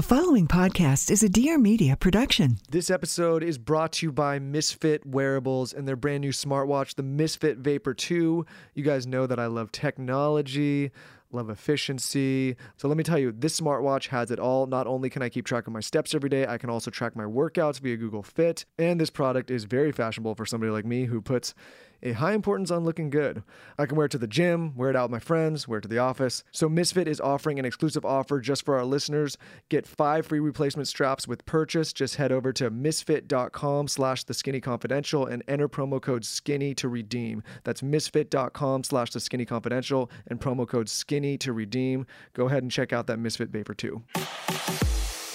The following podcast is a Dear Media production. This episode is brought to you by Misfit Wearables and their brand new smartwatch, the Misfit Vapor 2. You guys know that I love technology, love efficiency. So let me tell you, this smartwatch has it all. Not only can I keep track of my steps every day, I can also track my workouts via Google Fit. And this product is very fashionable for somebody like me who puts a high importance on looking good. I can wear it to the gym, wear it out with my friends, wear it to the office. So Misfit is offering an exclusive offer just for our listeners. Get five free replacement straps with purchase. Just head over to misfit.com slash the skinny confidential and enter promo code skinny to redeem. That's misfit.com slash the skinny confidential and promo code skinny to redeem. Go ahead and check out that Misfit Vapor 2.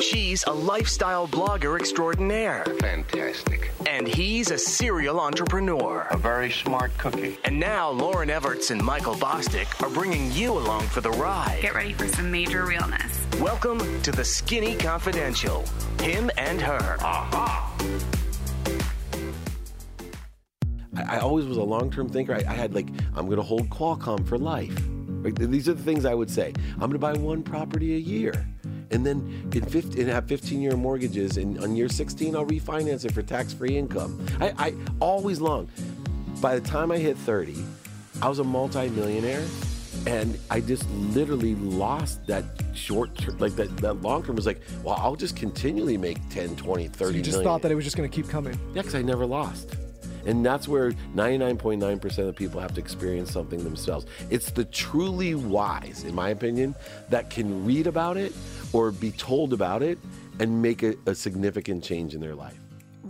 She's a lifestyle blogger extraordinaire. Fantastic. And he's a serial entrepreneur. A very smart cookie. And now Lauryn Evarts and Michael Bosstick are bringing you along for the ride. Get ready for some major realness. Welcome to the Skinny Confidential. Him and her. Aha! I, I always was a long term thinker. I, I had like, I'm going to hold Qualcomm for life. Like, these are the things I would say. I'm going to buy one property a year. And then in 15, and have 15 year mortgages. And on year 16, I'll refinance it for tax free income. I, I always long. By the time I hit 30, I was a multimillionaire and I just literally lost that short term, like that, that long term was like, well, I'll just continually make 10, 20, 30 So you just million. thought that it was just going to keep coming. Yeah, because I never lost. And that's where 99.9% of people have to experience something themselves. It's the truly wise, in my opinion, that can read about it or be told about it and make a, a significant change in their life.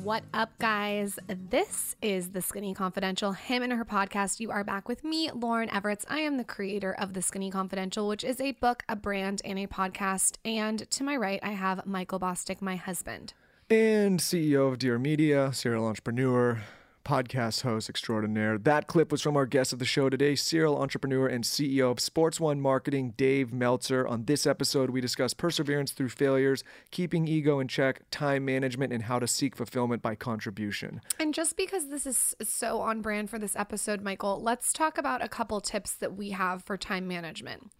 What up, guys? This is the Skinny Confidential, him and her podcast. You are back with me, Lauryn Evarts. I am the creator of the Skinny Confidential, which is a book, a brand, and a podcast. And to my right, I have Michael Bosstick, my husband. and CEO of Dear Media, serial entrepreneur, podcast host extraordinaire. That clip was from our guest of the show today, serial entrepreneur and CEO of Sports One Marketing, Dave Meltzer. On this episode, we discuss perseverance through failures, keeping ego in check, time management, and how to seek fulfillment by contribution. And just because this is so on brand for this episode, Michael, let's talk about a couple tips that we have for time management.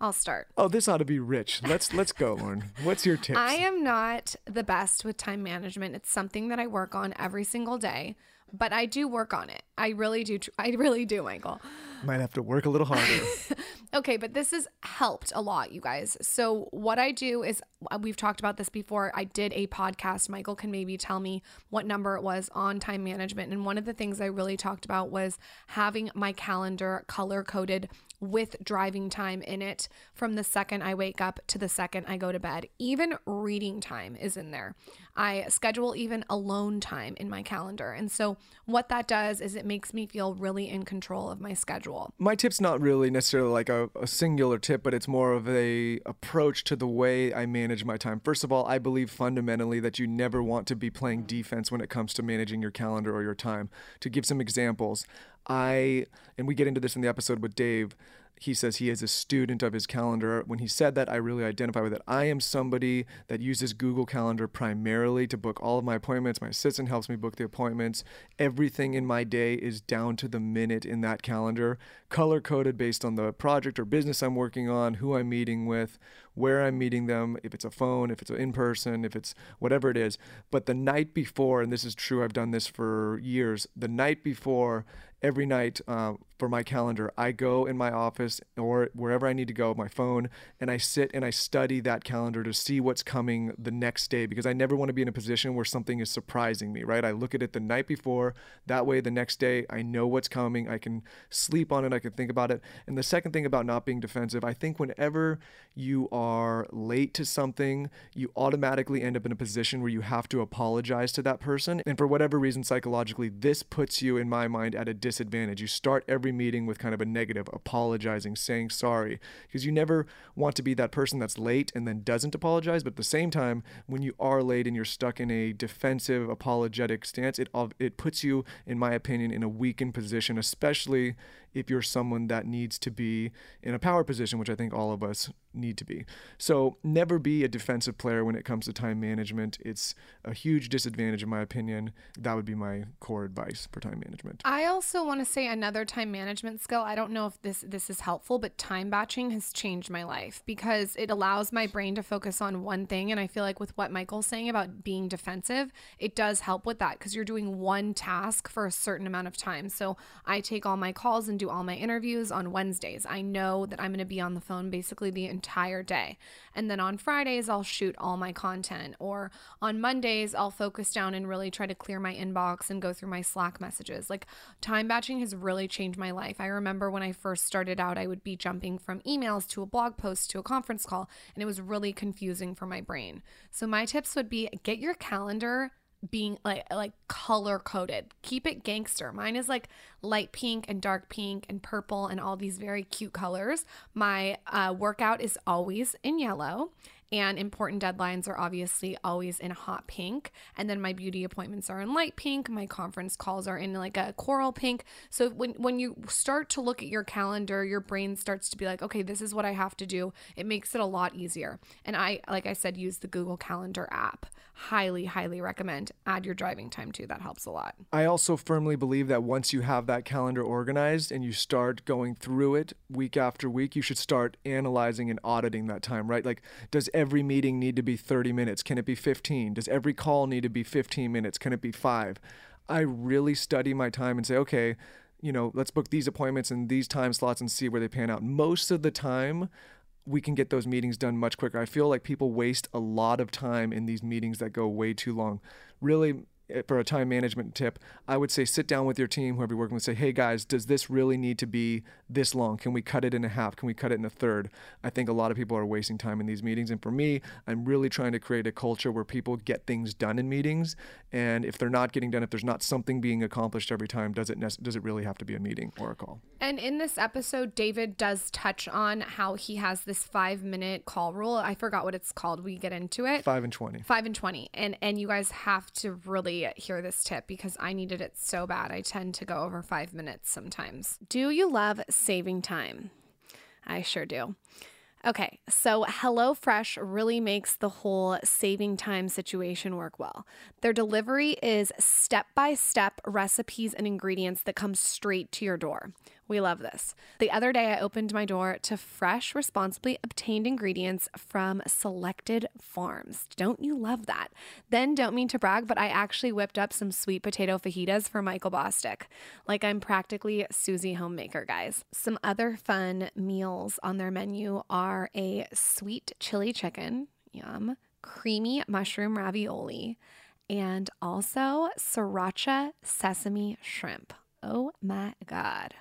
I'll start. Oh, this ought to be rich. Let's let's go, Lauryn. What's your tip? I am not the best with time management. It's something that I work on every single day, but I do work on it. I really do. tr- I really do, Michael. Might have to work a little harder. Okay, but this has helped a lot, you guys. So, what I do is uh, we've talked about this before. I did a podcast. Michael can maybe tell me what number it was on time management. And one of the things I really talked about was having my calendar color coded with driving time in it from the second I wake up to the second I go to bed. Even reading time is in there. I schedule even alone time in my calendar. And so, what that does is it makes me feel really in control of my schedule. my tip's not really necessarily like a, a singular tip but it's more of a approach to the way i manage my time first of all i believe fundamentally that you never want to be playing defense when it comes to managing your calendar or your time to give some examples i and we get into this in the episode with dave he says he is a student of his calendar. When he said that, I really identify with it. I am somebody that uses Google Calendar primarily to book all of my appointments. My assistant helps me book the appointments. Everything in my day is down to the minute in that calendar, color coded based on the project or business I'm working on, who I'm meeting with, where I'm meeting them, if it's a phone, if it's in person, if it's whatever it is. But the night before, and this is true, I've done this for years, the night before, every night uh, for my calendar, I go in my office or wherever I need to go, my phone, and I sit and I study that calendar to see what's coming the next day because I never want to be in a position where something is surprising me, right? I look at it the night before. That way, the next day, I know what's coming. I can sleep on it. I can think about it. And the second thing about not being defensive, I think whenever you are late to something, you automatically end up in a position where you have to apologize to that person. And for whatever reason, psychologically, this puts you, in my mind, at a disadvantage. You start every meeting with kind of a negative, apologizing, saying sorry, because you never want to be that person that's late and then doesn't apologize. But at the same time, when you are late and you're stuck in a defensive, apologetic stance, it it puts you, in my opinion, in a weakened position, especially if you're someone that needs to be in a power position, which I think all of us need to be. So never be a defensive player when it comes to time management. It's a huge disadvantage, in my opinion. That would be my core advice for time management. I also want to say another time management skill. I don't know if this this is helpful, but time batching has changed my life because it allows my brain to focus on one thing. And I feel like with what Michael's saying about being defensive, it does help with that because you're doing one task for a certain amount of time. So I take all my calls and do all my interviews on Wednesdays. I know that I'm going to be on the phone basically the entire day. And then on Fridays, I'll shoot all my content. Or on Mondays, I'll focus down and really try to clear my inbox and go through my Slack messages. Like time batching has really changed my life. I remember when I first started out, I would be jumping from emails to a blog post to a conference call, and it was really confusing for my brain. So my tips would be get your calendar being like like color coded. Keep it gangster. Mine is like light pink and dark pink and purple and all these very cute colors. My uh, workout is always in yellow and important deadlines are obviously always in hot pink. And then my beauty appointments are in light pink. My conference calls are in like a coral pink. So when, when you start to look at your calendar, your brain starts to be like, okay, this is what I have to do. It makes it a lot easier. And I, like I said, use the Google Calendar app. Highly, highly recommend. Add your driving time too. That helps a lot. I also firmly believe that once you have that calendar organized and you start going through it week after week, you should start analyzing and auditing that time, right? Like, does every meeting need to be 30 minutes? Can it be 15? Does every call need to be 15 minutes? Can it be five? I really study my time and say, okay, you know, let's book these appointments and these time slots and see where they pan out. Most of the time, we can get those meetings done much quicker. I feel like people waste a lot of time in these meetings that go way too long. Really, Eh, for a time management tip, I would say sit down with your team, whoever you're working with, say, hey guys, does this really need to be this long? Can we cut it in a half? Can we cut it in a third? I think a lot of people are wasting time in these meetings. And for me, I'm really trying to create a culture where people get things done in meetings. And if they're not getting done, if there's not something being accomplished every time, does it, does it really have to be a meeting or a call? And in this episode, David does touch on how he has this five minute call rule. I forgot what it's called. We get into it. Five and 20. Five and 20. And and you guys have to really hear this tip because I needed it so bad. I tend to go over five minutes sometimes. Do you love saving time? I sure do. Okay, so HelloFresh really makes the whole saving time situation work well. Their delivery is step by step recipes and ingredients that come straight to your door. We love this. The other day, I opened my door to fresh, responsibly obtained ingredients from selected farms. Don't you love that? Then, don't mean to brag, but I actually whipped up some sweet potato fajitas for Michael Bosstick. Like I'm practically Susie Homemaker, guys. Some other fun meals on their menu are a sweet chili chicken, yum, creamy mushroom ravioli, and also sriracha sesame shrimp. Oh my God.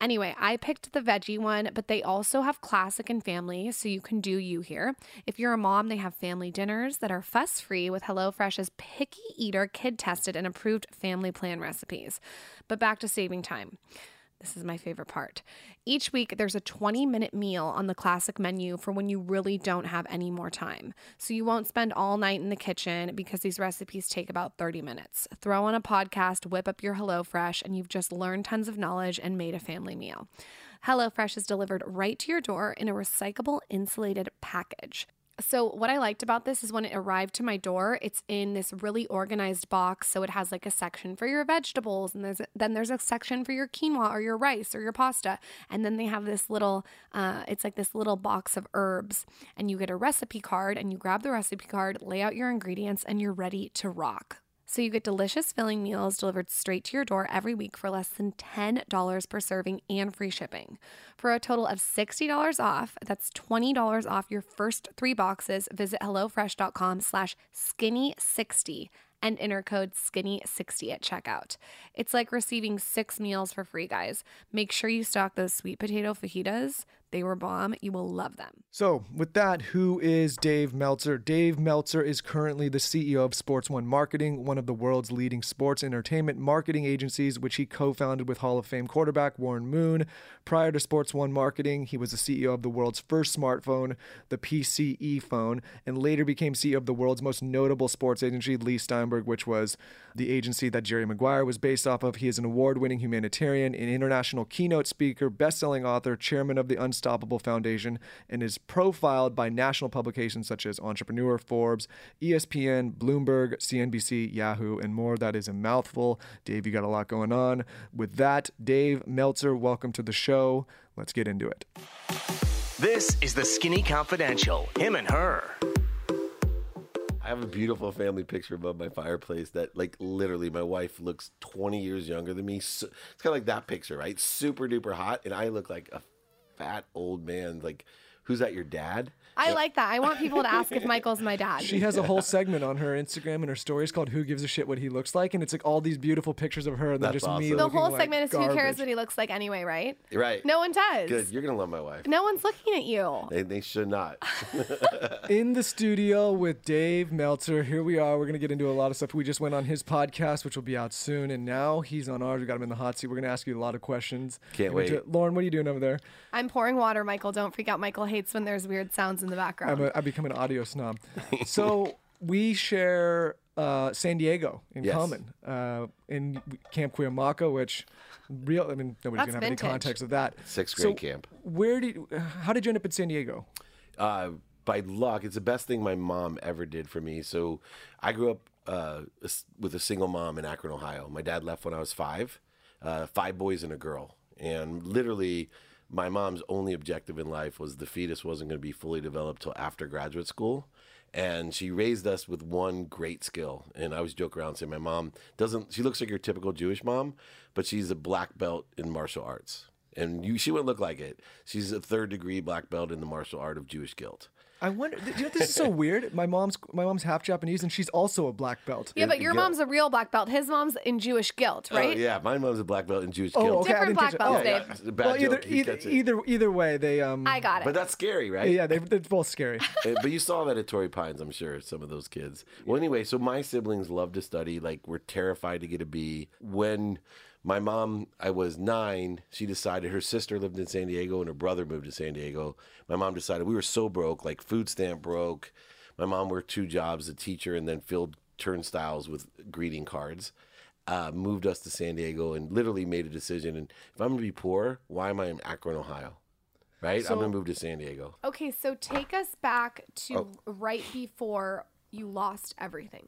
Anyway, I picked the veggie one, but they also have classic and family, so you can do you here. If you're a mom, they have family dinners that are fuss free with HelloFresh's picky eater, kid tested, and approved family plan recipes. But back to saving time. This is my favorite part. Each week, there's a 20 minute meal on the classic menu for when you really don't have any more time. So you won't spend all night in the kitchen because these recipes take about 30 minutes. Throw on a podcast, whip up your HelloFresh, and you've just learned tons of knowledge and made a family meal. HelloFresh is delivered right to your door in a recyclable insulated package. So, what I liked about this is when it arrived to my door, it's in this really organized box. So, it has like a section for your vegetables, and there's then there's a section for your quinoa or your rice or your pasta. And then they have this little, uh, it's like this little box of herbs. And you get a recipe card, and you grab the recipe card, lay out your ingredients, and you're ready to rock. So you get delicious filling meals delivered straight to your door every week for less than $10 per serving and free shipping. For a total of $60 off, that's $20 off your first three boxes, visit HelloFresh.com slash skinny60 and enter code skinny60 at checkout. It's like receiving six meals for free, guys. Make sure you stock those sweet potato fajitas. They were bomb. You will love them. So, with that, who is Dave Meltzer? Dave Meltzer is currently the CEO of Sports One Marketing, one of the world's leading sports entertainment marketing agencies, which he co founded with Hall of Fame quarterback Warren Moon. Prior to Sports One Marketing, he was the CEO of the world's first smartphone, the PCE phone, and later became CEO of the world's most notable sports agency, Leigh Steinberg which was the agency that Jerry Maguire was based off of. He is an award winning humanitarian, an international keynote speaker, best selling author, chairman of the Unstoppable Foundation, and is profiled by national publications such as Entrepreneur, Forbes, ESPN, Bloomberg, CNBC, Yahoo, and more. That is a mouthful. Dave, you got a lot going on. With that, Dave Meltzer, welcome to the show. Let's get into it. This is the Skinny Confidential. Him and her. I have a beautiful family picture above my fireplace that, like, literally, my wife looks 20 years younger than me. So, it's kind of like that picture, right? Super duper hot, and I look like a fat old man. Like, who's that? Your dad? I like that. I want people to ask if Michael's my dad. She has a whole segment on her Instagram and her stories called "Who Gives a Shit What He Looks Like," and it's like all these beautiful pictures of her, and then That's just me. awesome. the whole like segment is who cares what he looks like anyway, right? Right. No one does. Good. You're gonna love my wife. No one's looking at you. They, they should not. in the studio with Dave Meltzer. Here we are. We're going to get into a lot of stuff. We just went on his podcast, which will be out soon, and now he's on ours. We got him in the hot seat. We're going to ask you a lot of questions. Can't We're gonna wait. Lauryn, what are you doing over there? I'm pouring water, Michael. Don't freak out. Michael hates when there's weird sounds in the background. I'm a, I become an audio snob. so we share uh, San Diego in Yes. common uh, in Camp Cuyamaca, which real. I mean, nobody's That's gonna have vintage. any context of that. Sixth So grade camp. Where did? How did you end up in San Diego? uh, by luck, it's the best thing my mom ever did for me. So I grew up uh, with a single mom in Akron, Ohio. My dad left when I was five, uh, five boys and a girl. And literally, my mom's only objective in life was the fetus wasn't going to be fully developed till after graduate school. And she raised us with one great skill. And I always joke around saying my mom doesn't, she looks like your typical Jewish mom, but she's a black belt in martial arts. And you, she wouldn't look like it. She's a third degree black belt in the martial art of Jewish guilt. I wonder. You know, this is so weird. My mom's my mom's half Japanese, and she's also a black belt. yeah, but your guilt. mom's a real black belt. His mom's in Jewish guilt, right? Oh, yeah, my mom's a black belt in Jewish Oh, guilt. okay. I Different didn't black catch it. belts, Oh, Dave. It's a bad Well, either joke. Either, either either way, they um. I got it. But that's scary, right? yeah, they, they're both scary. Uh, but you saw that at Torrey Pines, I'm sure, some of those kids. Well, anyway, so my siblings love to study, like, we're terrified to get a B. When my mom, I was nine, she decided her sister lived in San Diego and her brother moved to San Diego. My mom decided we were so broke, like, food stamp broke. My mom worked two jobs, a teacher, and then filled turnstiles with greeting cards. Uh, moved us to San Diego and literally made a decision. And if I'm going to be poor, why am I in Akron, Ohio? Right? I'm going to move to San Diego. Okay, so take us back to Oh. right before you lost everything.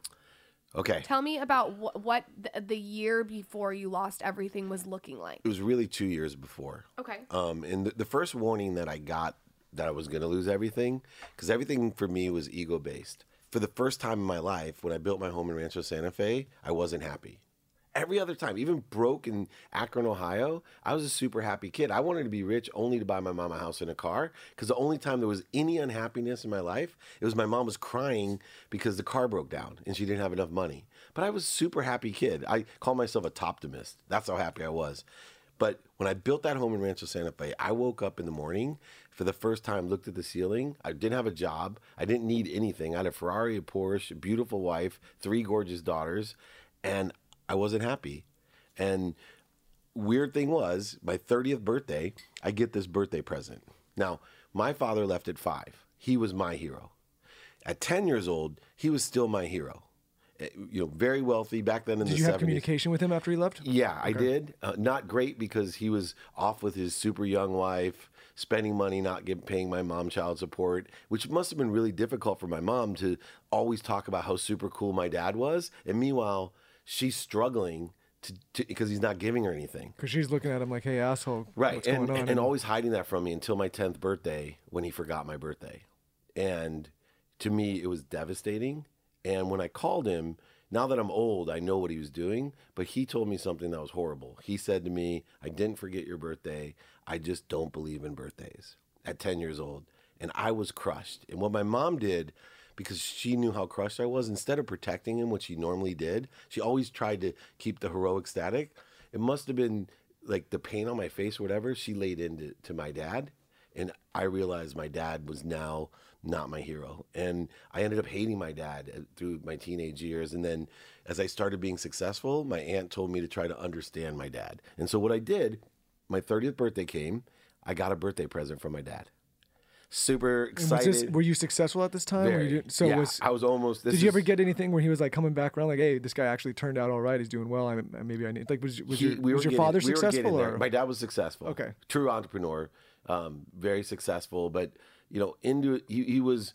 Okay. Tell me about wh- what the, the year before you lost everything was looking like. It was really two years before. Okay. Um, and the, the first warning that I got that I was going to lose everything, because everything for me was ego based. For the first time in my life, when I built my home in Rancho Santa Fe, I wasn't happy. Every other time, even broke in Akron, Ohio, I was a super happy kid. I wanted to be rich only to buy my mom a house and a car. Because the only time there was any unhappiness in my life, it was my mom was crying because the car broke down and she didn't have enough money. But I was a super happy kid. I call myself a toptimist. That's how happy I was. But when I built that home in Rancho Santa Fe, I woke up in the morning for the first time, looked at the ceiling. I didn't have a job. I didn't need anything. I had a Ferrari, a Porsche, a beautiful wife, three gorgeous daughters, and I wasn't happy. And weird thing was, my 30th birthday, I get this birthday present. Now, my father left at five. He was my hero. At 10 years old, he was still my hero. Eh, You know, very wealthy back then in Did the you 70s. have communication with him after he left? Yeah, I did. Uh, not great because he was off with his super young wife, spending money, not get, paying my mom child support, which must have been really difficult for my mom to always talk about how super cool my dad was. And meanwhile, she's struggling to because he's not giving her anything. Because she's looking at him like, "Hey, asshole, Right, what's and, going on?" and always hiding that from me until my tenth birthday when he forgot my birthday, and to me it was devastating. And when I called him, now that I'm old, I know what he was doing, but he told me something that was horrible. He said to me, "I didn't forget your birthday. I just don't believe in birthdays." At ten years old, and I was crushed. And what my mom did. Because she knew how crushed I was, instead of protecting him, which she normally did, she always tried to keep the heroic static. It must have been like the pain on my face, or whatever, she laid into to my dad. And I realized my dad was now not my hero. And I ended up hating my dad uh, through my teenage years. And then as I started being successful, my aunt told me to try to understand my dad. And so what I did, my 30th birthday came, I got a birthday present from my dad. Super excited. this, were you successful at this time? Were Very. you doing- so yeah, was I was almost. This did you ever get anything where he was like coming back around like, hey, this guy actually turned out all right. He's doing well. I maybe I need like was was He- your we was your getting- father we successful there. or My dad was successful. Okay. True entrepreneur, um, very successful. But you know, into he, he was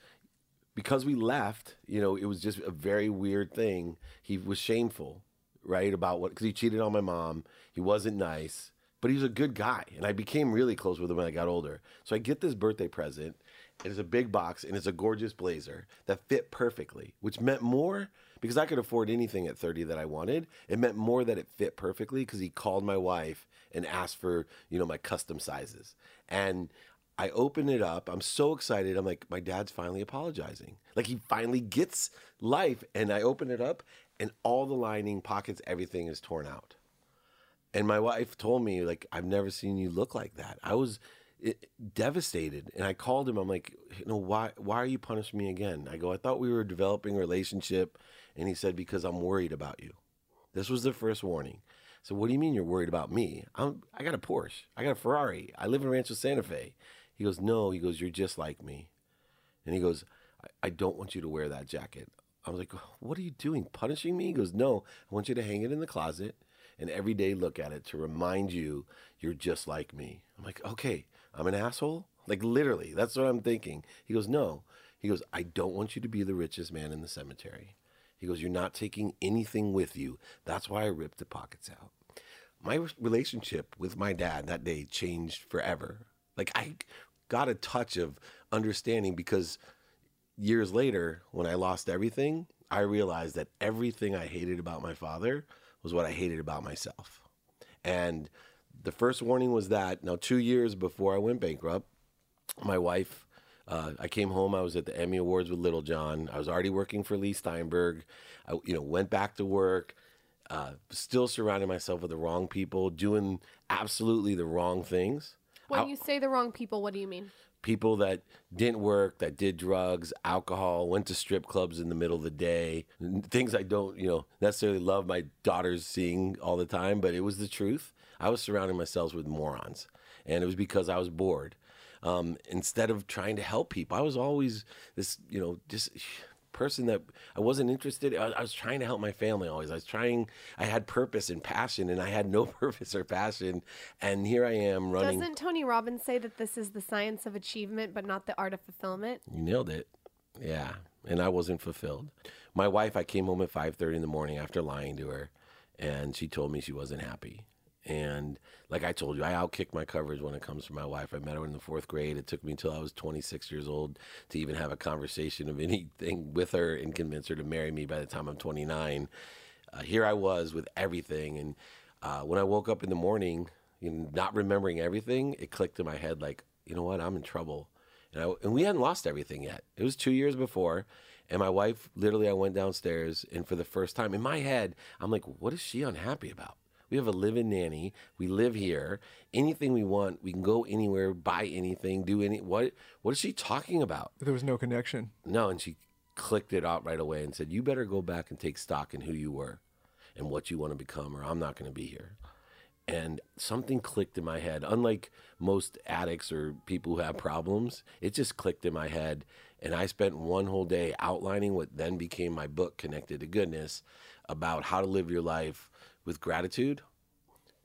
because we left. You know, it was just a very weird thing. He was shameful, right, about what because he cheated on my mom. He wasn't nice, but he was a good guy, and I became really close with him when I got older. So I get this birthday present. and It's a big box and it's a gorgeous blazer that fit perfectly, which meant more because I could afford anything at 30 that I wanted. It meant more that it fit perfectly because he called my wife and asked for, you know, my custom sizes. And I open it up. I'm so excited. I'm like, my dad's finally apologizing. Like he finally gets life. And I open it up and all the lining, pockets, everything is torn out. And my wife told me, like, I've never seen you look like that. I was it, devastated. And I called him. I'm like, you know, why, why are you punishing me again? I go, I thought we were developing a relationship. And he said, because I'm worried about you. This was the first warning. So what do you mean you're worried about me? I'm, I got a Porsche. I got a Ferrari. I live in Rancho Santa Fe. He goes, no. He goes, you're just like me. And he goes, I, I don't want you to wear that jacket. I was like, what are you doing? Punishing me? He goes, no. I want you to hang it in the closet and every day look at it to remind you you're just like me. I'm like, okay, I'm an asshole? Like literally, that's what I'm thinking. He goes, no. He goes, I don't want you to be the richest man in the cemetery. He goes, you're not taking anything with you. That's why I ripped the pockets out. My relationship with my dad that day changed forever. Like I got a touch of understanding because years later, when I lost everything, I realized that everything I hated about my father was what I hated about myself. And the first warning was that now, two years before I went bankrupt, my wife, uh, I came home. I was at the Emmy Awards with Lil Jon. I was already working for Leigh Steinberg. I, you know, went back to work. Uh, still surrounding myself with the wrong people, doing absolutely the wrong things When Out- you say the wrong people, what do you mean? People that didn't work, that did drugs, alcohol, went to strip clubs in the middle of the day, things I don't, you know, necessarily love my daughters seeing all the time, but it was the truth. I was surrounding myself with morons, and it was because I was bored. Um, instead of trying to help people, I was always this, you know, just person that I wasn't interested. I, I was trying to help my family always. I was trying. I had purpose and passion, and I had no purpose or passion. And here I am running. Doesn't Tony Robbins say that this is the science of achievement, but not the art of fulfillment? You nailed it. Yeah. And I wasn't fulfilled. My wife, I came home at 5:30 in the morning after lying to her, and she told me she wasn't happy. And like I told you, I outkick my coverage when it comes to my wife. I met her in the fourth grade. It took me until I was 26 years old to even have a conversation of anything with her and convince her to marry me by the time I'm 29. Uh, here I was with everything. And uh, when I woke up in the morning, you know, not remembering everything, it clicked in my head like, you know what, I'm in trouble. And, I, and we hadn't lost everything yet. It was two years before. And my wife, literally, I went downstairs, and for the first time in my head, I'm like, what is she unhappy about? We have a live-in nanny. We live here. Anything we want, we can go anywhere, buy anything, do any. What? What is she talking about? There was no connection. No, and she clicked it out right away and said, "You better go back and take stock in who you were and what you want to become, or I'm not going to be here." And something clicked in my head. Unlike most addicts or people who have problems, it just clicked in my head. And I spent one whole day outlining what then became my book, Connected to Goodness, about how to live your life with gratitude,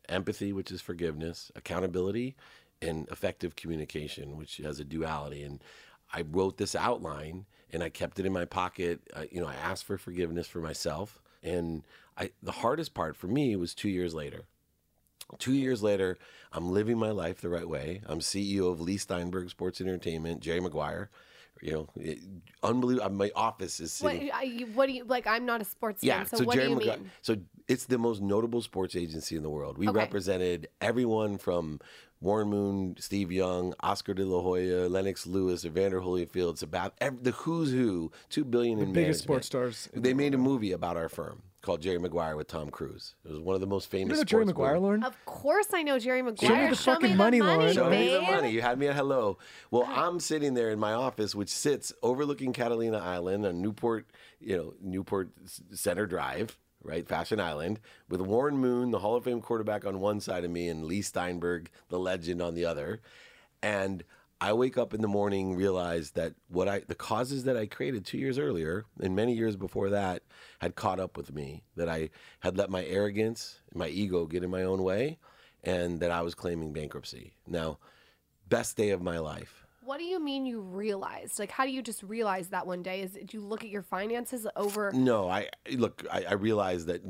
empathy, which is forgiveness, accountability, and effective communication, which has a duality. And I wrote this outline and I kept it in my pocket. I, you know, I asked for forgiveness for myself. And I, the hardest part for me was two years later. Two years later, I'm living my life the right way. I'm CEO of Leigh Steinberg Sports Entertainment, Jerry Maguire. You know, it, unbelievable. My office is What. I, what do you like? I'm not a sports Yeah, fan, so, so what Jerry do you Maguire. mean? So it's the most notable sports agency in the world. We Okay. represented everyone from Warren Moon, Steve Young, Oscar De La Hoya, Lennox Lewis, Evander Holyfield. It's about the who's who, two billion The in biggest management. sports stars They made a movie about our firm called Jerry Maguire with Tom Cruise. It was one of the most You famous. know Jerry sports Maguire, movies. Lauryn? Of course, I know Jerry Maguire. Show me the fucking money, Lauryn. Show me the money. You had me at hello. Well, I'm sitting there in my office, which sits overlooking Catalina Island on Newport, you know, Newport Center Drive, right, Fashion Island, with Warren Moon, the Hall of Fame quarterback, on one side of me, and Leigh Steinberg, the legend, on the other. And I wake up in the morning, realize that what I the causes that I created two years earlier and many years before that had caught up with me. That I had let my arrogance my ego get in my own way, and that I was claiming bankruptcy. Now, best day of my life. What do you mean you realized? Like, how do you just realize that one day? Is do you look at your finances over? No, I look. I, I realized that.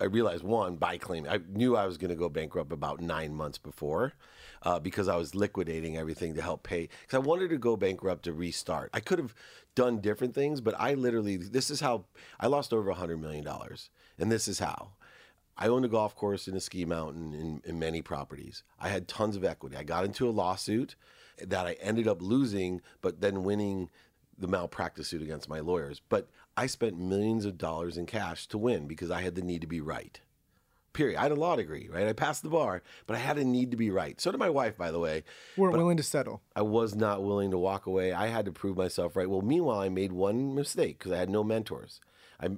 I realized one by claiming. I knew I was going to go bankrupt about nine months before, uh, because I was liquidating everything to help pay. Because I wanted to go bankrupt to restart. I could have done different things, but I literally. This is how I lost over a hundred million dollars, and this is how. I owned a golf course in a ski mountain in, in many properties. I had tons of equity. I got into a lawsuit that I ended up losing, but then winning the malpractice suit against my lawyers. But I spent millions of dollars in cash to win because I had the need to be right. Period. I had a law degree, right? I passed the bar, but I had a need to be right. So did my wife, by the way. Weren't But willing to settle. I was not willing to walk away. I had to prove myself right. Well, meanwhile, I made one mistake because I had no mentors. I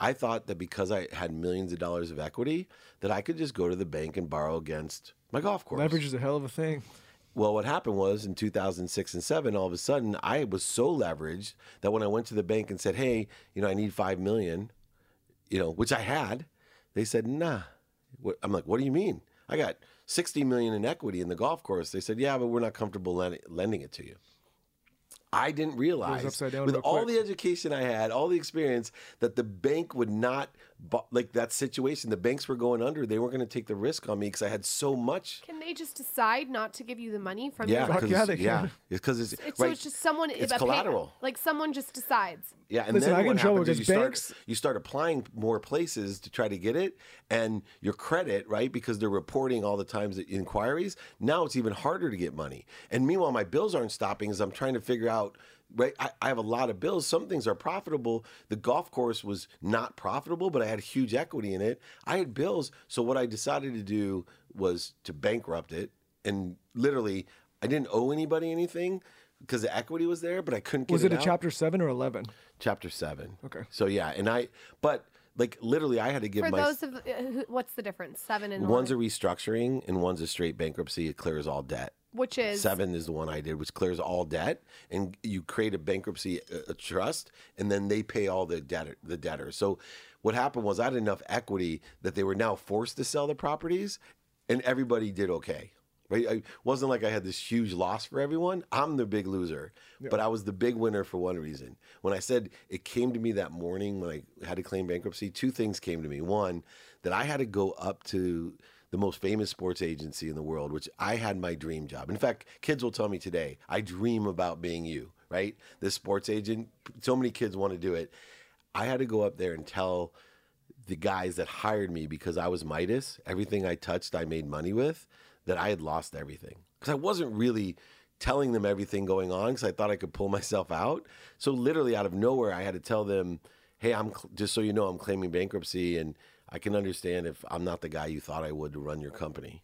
I thought that because I had millions of dollars of equity, that I could just go to the bank and borrow against my golf course. Leverage is a hell of a thing. Well, what happened was in 2006 and 7, all of a sudden, I was so leveraged that when I went to the bank and said, "Hey, you know, I need 5 million," you know, which I had, they said, "Nah." I'm like, "What do you mean? I got 60 million in equity in the golf course." They said, "Yeah, but we're not comfortable lending it to you." I didn't realize with all quick. the education I had, all the experience, that the bank would not like that situation. The banks were going under. They weren't going to take the risk on me because I had so much. Can they just decide not to give you the money from Yeah, your? Fuck yeah, they yeah, can. because it's, It's, right. So it's just someone. It's a pay- collateral. like someone just decides. Yeah, and Listen, then I get in what happens is you because start you start applying more places to try to get it, and your credit, right? Because they're reporting all the times that inquiries. Now it's even harder to get money. And meanwhile, my bills aren't stopping as I'm trying to figure out. Right, I, I have a lot of bills. Some things are profitable. The golf course was not profitable, but I had huge equity in it. I had bills, so what I decided to do was to bankrupt it, and literally, I didn't owe anybody anything because the equity was there, but I couldn't get it. Was it a out chapter seven or eleven? chapter seven. Okay. So yeah, and I, but like literally, I had to give For my those of uh, what's the difference? Seven and one's a restructuring and one's a straight bankruptcy. It clears all debt. Which is Seven is the one I did, which clears all debt, and you create a bankruptcy a, a trust, and then they pay all the debtor the debtor. So what happened was I had enough equity that they were now forced to sell the properties, and everybody did okay. Right? It wasn't like I had this huge loss for everyone. I'm the big loser, but I was the big winner for one reason. When I said it came to me that morning when I had to claim bankruptcy, two things came to me. One, that I had to go up to the most famous sports agency in the world, which I had my dream job. In fact, kids will tell me today, I dream about being you, right? This sports agent, so many kids want to do it. I had to go up there and tell the guys that hired me because I was Midas, everything I touched, I made money with, that I had lost everything. Because I wasn't really telling them everything going on because I thought I could pull myself out. So, literally, out of nowhere, I had to tell them, hey, I'm just so you know, I'm claiming bankruptcy and I can understand if I'm not the guy you thought I would to run your company.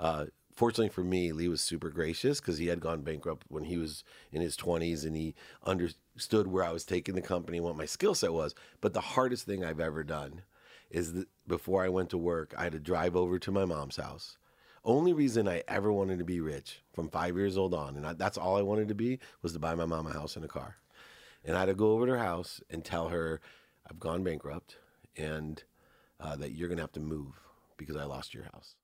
Uh, fortunately for me, Lee was super gracious because he had gone bankrupt when he was in his 20s and he understood where I was taking the company and what my skill set was. But the hardest thing I've ever done is that before I went to work, I had to drive over to my mom's house. Only reason I ever wanted to be rich from five years old on, and I, that's all I wanted to be, was to buy my mom a house and a car. And I had to go over to her house and tell her I've gone bankrupt and uh, that you're going to have to move because I lost your house.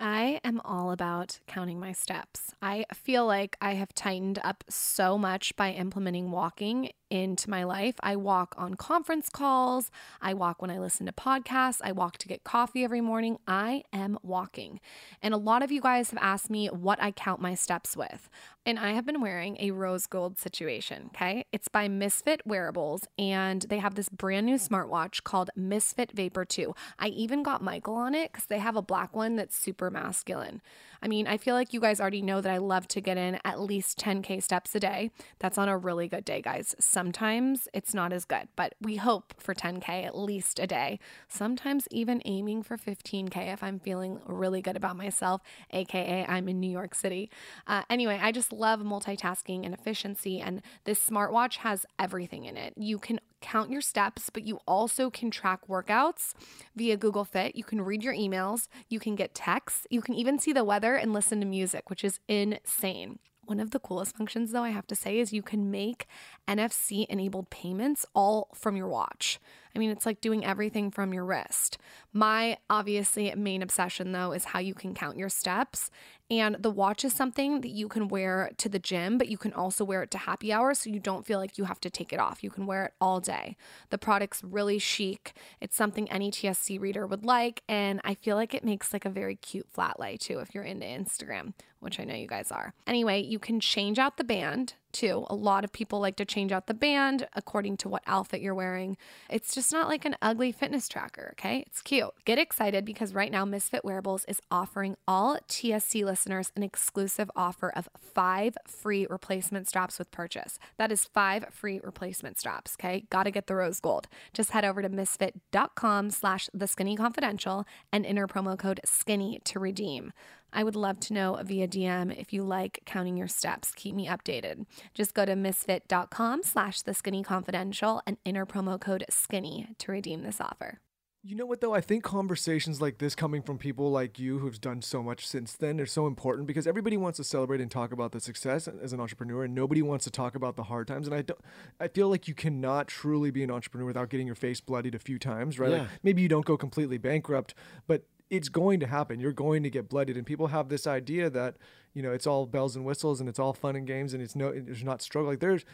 I am all about counting my steps. I feel like I have tightened up so much by implementing walking into my life. I walk on conference calls, I walk when I listen to podcasts, I walk to get coffee every morning. I am walking. And a lot of you guys have asked me what I count my steps with. And I have been wearing a rose gold situation, okay? It's by Misfit Wearables and they have this brand new smartwatch called Misfit Vapor 2. I even got Michael on it cuz they have a black one that's super masculine. I mean, I feel like you guys already know that I love to get in at least 10k steps a day. That's on a really good day, guys. Sometimes it's not as good, but we hope for 10k at least a day. Sometimes even aiming for 15k if I'm feeling really good about myself, aka I'm in New York City. Uh, anyway, I just love multitasking and efficiency, and this smartwatch has everything in it. You can count your steps, but you also can track workouts via Google Fit. You can read your emails, you can get texts, you can even see the weather and listen to music, which is insane. One of the coolest functions, though, I have to say, is you can make NFC enabled payments all from your watch. I mean, it's like doing everything from your wrist. My obviously main obsession, though, is how you can count your steps. And the watch is something that you can wear to the gym, but you can also wear it to happy hour so you don't feel like you have to take it off. You can wear it all day. The product's really chic. It's something any TSC reader would like. And I feel like it makes like a very cute flat lay too if you're into Instagram, which I know you guys are. Anyway, you can change out the band too. A lot of people like to change out the band according to what outfit you're wearing. It's just not like an ugly fitness tracker, okay? It's cute. Get excited because right now Misfit Wearables is offering all TSC listeners an exclusive offer of five free replacement straps with purchase. That is five free replacement straps, okay? Gotta get the rose gold. Just head over to misfit.com slash the skinny confidential and enter promo code skinny to redeem. I would love to know via DM if you like counting your steps. Keep me updated. Just go to misfit.com slash the skinny confidential and enter promo code skinny to redeem this offer. You know what though? I think conversations like this coming from people like you who've done so much since then are so important because everybody wants to celebrate and talk about the success as an entrepreneur and nobody wants to talk about the hard times. And I don't I feel like you cannot truly be an entrepreneur without getting your face bloodied a few times, right? Yeah. Like maybe you don't go completely bankrupt, but it's going to happen. You're going to get blooded, and people have this idea that you know it's all bells and whistles and it's all fun and games and it's no, there's not struggle. Like there's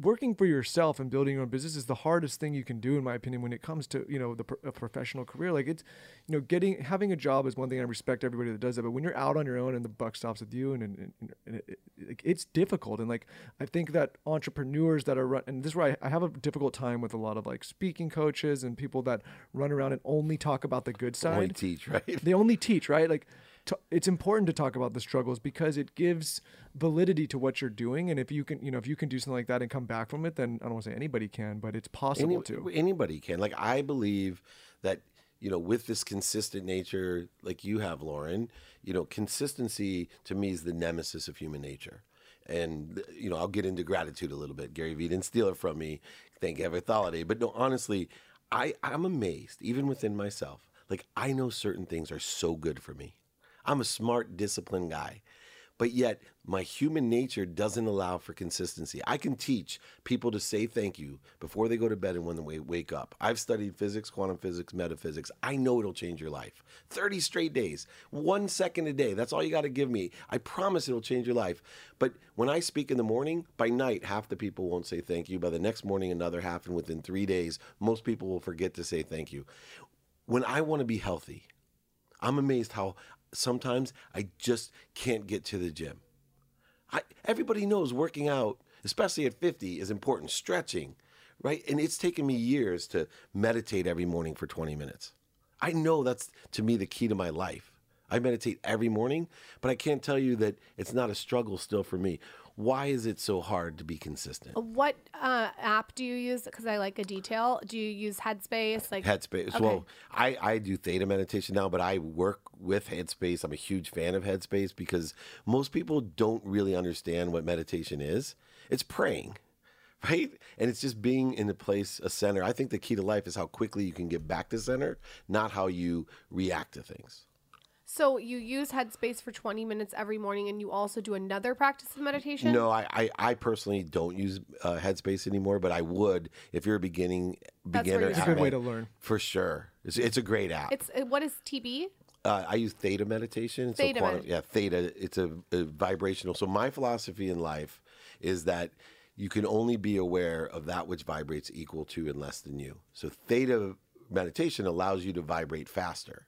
working for yourself and building your own business is the hardest thing you can do, in my opinion, when it comes to you know the pro- professional career. Like it's you know getting having a job is one thing. I respect everybody that does that, but when you're out on your own and the buck stops with you, and, and, and, and it, it, it's difficult. And like I think that entrepreneurs that are run, and this is where I, I have a difficult time with a lot of like speaking coaches and people that run around and only talk about the good side Only teach, right? they only teach right like t- it's important to talk about the struggles because it gives validity to what you're doing and if you can you know if you can do something like that and come back from it then i don't want to say anybody can but it's possible Any- to Anybody can. Like I believe that you know with this consistent nature, like you have, Lauryn. You know, consistency to me is the nemesis of human nature. And you know, I'll get into gratitude a little bit. Gary Vee didn't steal it from me. Thank you, Everett Holiday. But no, honestly, I I'm amazed even within myself. Like I know certain things are so good for me. I'm a smart, disciplined guy. But yet, my human nature doesn't allow for consistency. I can teach people to say thank you before they go to bed and when they wake up. I've studied physics, quantum physics, metaphysics. I know it'll change your life. 30 straight days, one second a day. That's all you got to give me. I promise it'll change your life. But when I speak in the morning, by night, half the people won't say thank you. By the next morning, another half. And within three days, most people will forget to say thank you. When I want to be healthy, I'm amazed how sometimes I just can't get to the gym. I, everybody knows working out, especially at 50, is important. Stretching, right? And it's taken me years to meditate every morning for 20 minutes. I know that's to me the key to my life. I meditate every morning, but I can't tell you that it's not a struggle still for me. Why is it so hard to be consistent? What uh, app do you use? Because I like a detail. Do you use Headspace? Like Headspace. Okay. Well, I, I do theta meditation now, but I work with Headspace. I'm a huge fan of Headspace because most people don't really understand what meditation is. It's praying, right? And it's just being in a place, a center. I think the key to life is how quickly you can get back to center, not how you react to things. So you use Headspace for 20 minutes every morning, and you also do another practice of meditation. No, I, I, I personally don't use uh, Headspace anymore, but I would if you're a beginning That's beginner. you're it's a good way to learn For sure, it's, it's a great app. It's uh, what is TB? Uh, I use theta meditation. So Theta quantum, med- yeah, theta. It's a, a vibrational. So my philosophy in life is that you can only be aware of that which vibrates equal to and less than you. So theta meditation allows you to vibrate faster.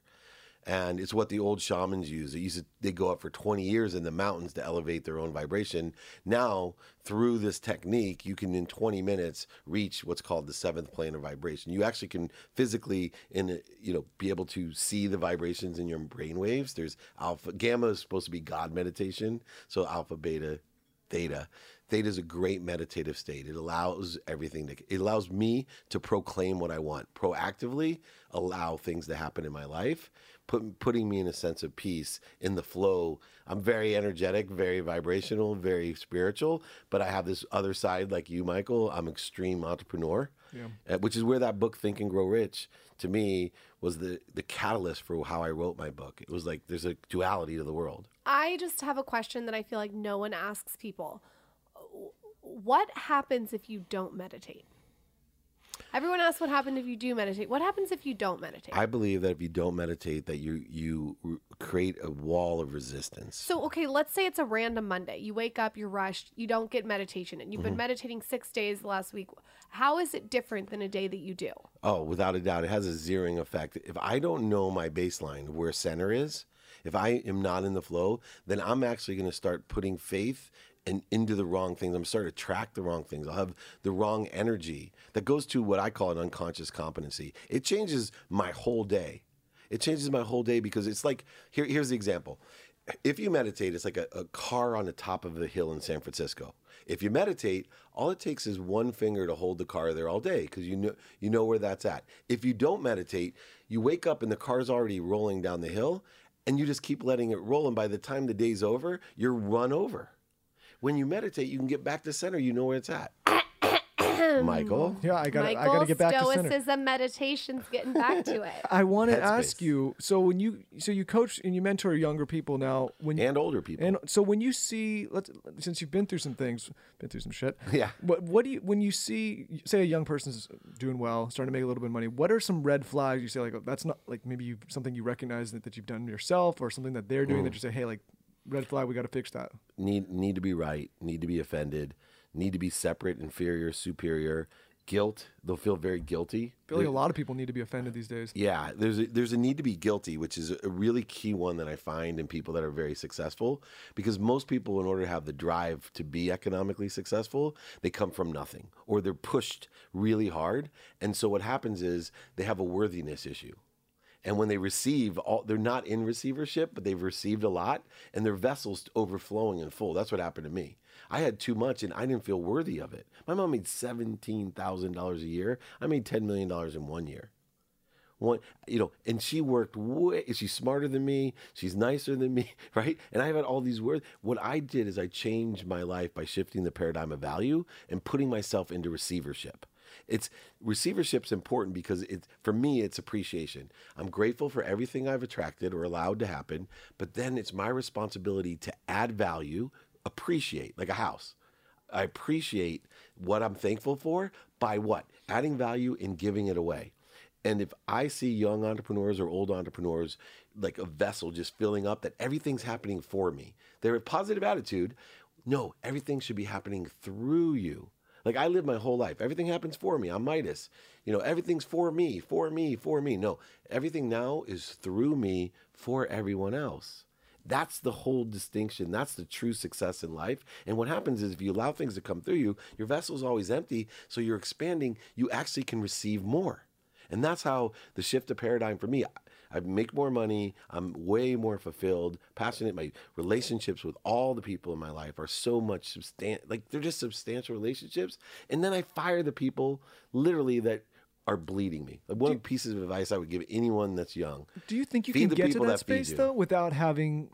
And it's what the old shamans use. They used to, they go up for 20 years in the mountains to elevate their own vibration. Now, through this technique, you can in 20 minutes reach what's called the seventh plane of vibration. You actually can physically, in you know, be able to see the vibrations in your brain waves. There's alpha, gamma is supposed to be God meditation. So alpha, beta, theta. Theta is a great meditative state. It allows everything to, it allows me to proclaim what I want, proactively allow things to happen in my life. Put, putting me in a sense of peace in the flow. I'm very energetic, very vibrational, very spiritual, but I have this other side like you, Michael. I'm extreme entrepreneur, uh, which is where that book Think and Grow Rich to me was the the catalyst for how I wrote my book. It was like there's a duality to the world. I just have a question that I feel like no one asks people. What happens if you don't meditate? Everyone asks what happens if you do meditate. What happens if you don't meditate? I believe that if you don't meditate, that you you create a wall of resistance. So, okay, let's say it's a random Monday. You wake up, you're rushed, you don't get meditation, and you've Mm-hmm. been meditating six days last week. How is it different than a day that you do? Oh, without a doubt, it has a zeroing effect. If I don't know my baseline, where center is, if I am not in the flow, then I'm actually going to start putting faith and into the wrong things. I'm starting to track the wrong things. I'll have the wrong energy that goes to what I call an unconscious competency. It changes my whole day. It changes my whole day because it's like here, here's the example. If you meditate, it's like a, a car on the top of a hill in San Francisco. If you meditate, all it takes is one finger to hold the car there all day because you know you know where that's at. If you don't meditate, you wake up and the car's already rolling down the hill, and you just keep letting it roll. And by the time the day's over, you're run over. When you meditate, you can get back to center. You know where it's at. Michael, Yeah, I got I got to get back to center. Stoicism, meditation's getting back to it. I want to ask you. So when you so you coach and you mentor younger people now, when and older people. and so when you see, let's since you've been through some things, been through some shit. Yeah. What what do you when you see say a young person's doing well, starting to make a little bit of money? What are some red flags you say like oh, that's not like maybe you something you recognize that, that you've done yourself or something that they're doing Hmm. that you say hey like red flag we got to fix that. need need to be right, need to be offended, need to be separate, inferior, superior, guilt. They'll feel very guilty. I feel like a lot of people need to be offended these days. Yeah, there's a, there's a need to be guilty, which is a really key one that I find in people that are very successful. Because most people, in order to have the drive to be economically successful, they come from nothing or they're pushed really hard. And so what happens is they have a worthiness issue. And when they receive, all they're not in receivership, but they've received a lot, and their vessels overflowing and full. That's what happened to me. I had too much, and I didn't feel worthy of it. My mom made seventeen thousand dollars a year. I made ten million dollars in one year. One, you know, and she worked way. She's smarter than me. She's nicer than me, right? And I had all these words. What I did is I changed my life by shifting the paradigm of value and putting myself into receivership. It's receivership's important because it's for me it's appreciation. I'm grateful for everything I've attracted or allowed to happen, but then it's my responsibility to add value, appreciate like a house. I appreciate what I'm thankful for by what? Adding value and giving it away. And if I see young entrepreneurs or old entrepreneurs like a vessel just filling up, that everything's happening for me, they're a positive attitude. No, everything should be happening through you. Like I live my whole life. Everything happens for me. I'm Midas. You know, everything's for me, for me, for me. No, everything now is through me for everyone else. That's the whole distinction. That's the true success in life. And what happens is if you allow things to come through you, your vessel's always empty. So you're expanding, you actually can receive more. And that's how the shift of paradigm for me. I make more money. I'm way more fulfilled, passionate. My relationships with all the people in my life are so much substan- like they're just substantial relationships. And then I fire the people literally that are bleeding me. Like one the pieces of advice I would give anyone that's young. Do you think you can get to that that space though without having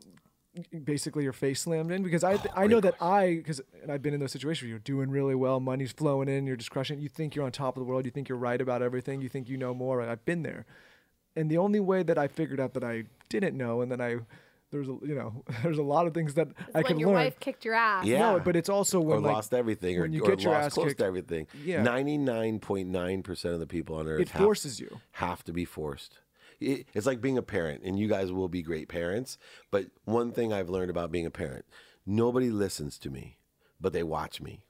basically your face slammed in? Because I oh, I know that I because and I've been in those situations where you're doing really well, money's flowing in, you're just crushing. it. You think you're on top of the world, you think you're right about everything, you think you know more. I've been there, and the only way that I figured out that I didn't know, and then I there's a you know there's a lot of things that I when can your learn. wife kicked your ass. Yeah. No, but it's also or when like, lost everything, or, when you or get your lost ass close kicked. to everything. Yeah. ninety-nine point nine percent of the people on earth It have- forces you. have to be forced. It- it's like being a parent, and you guys will be great parents. But one thing I've learned about being a parent: nobody listens to me, but they watch me,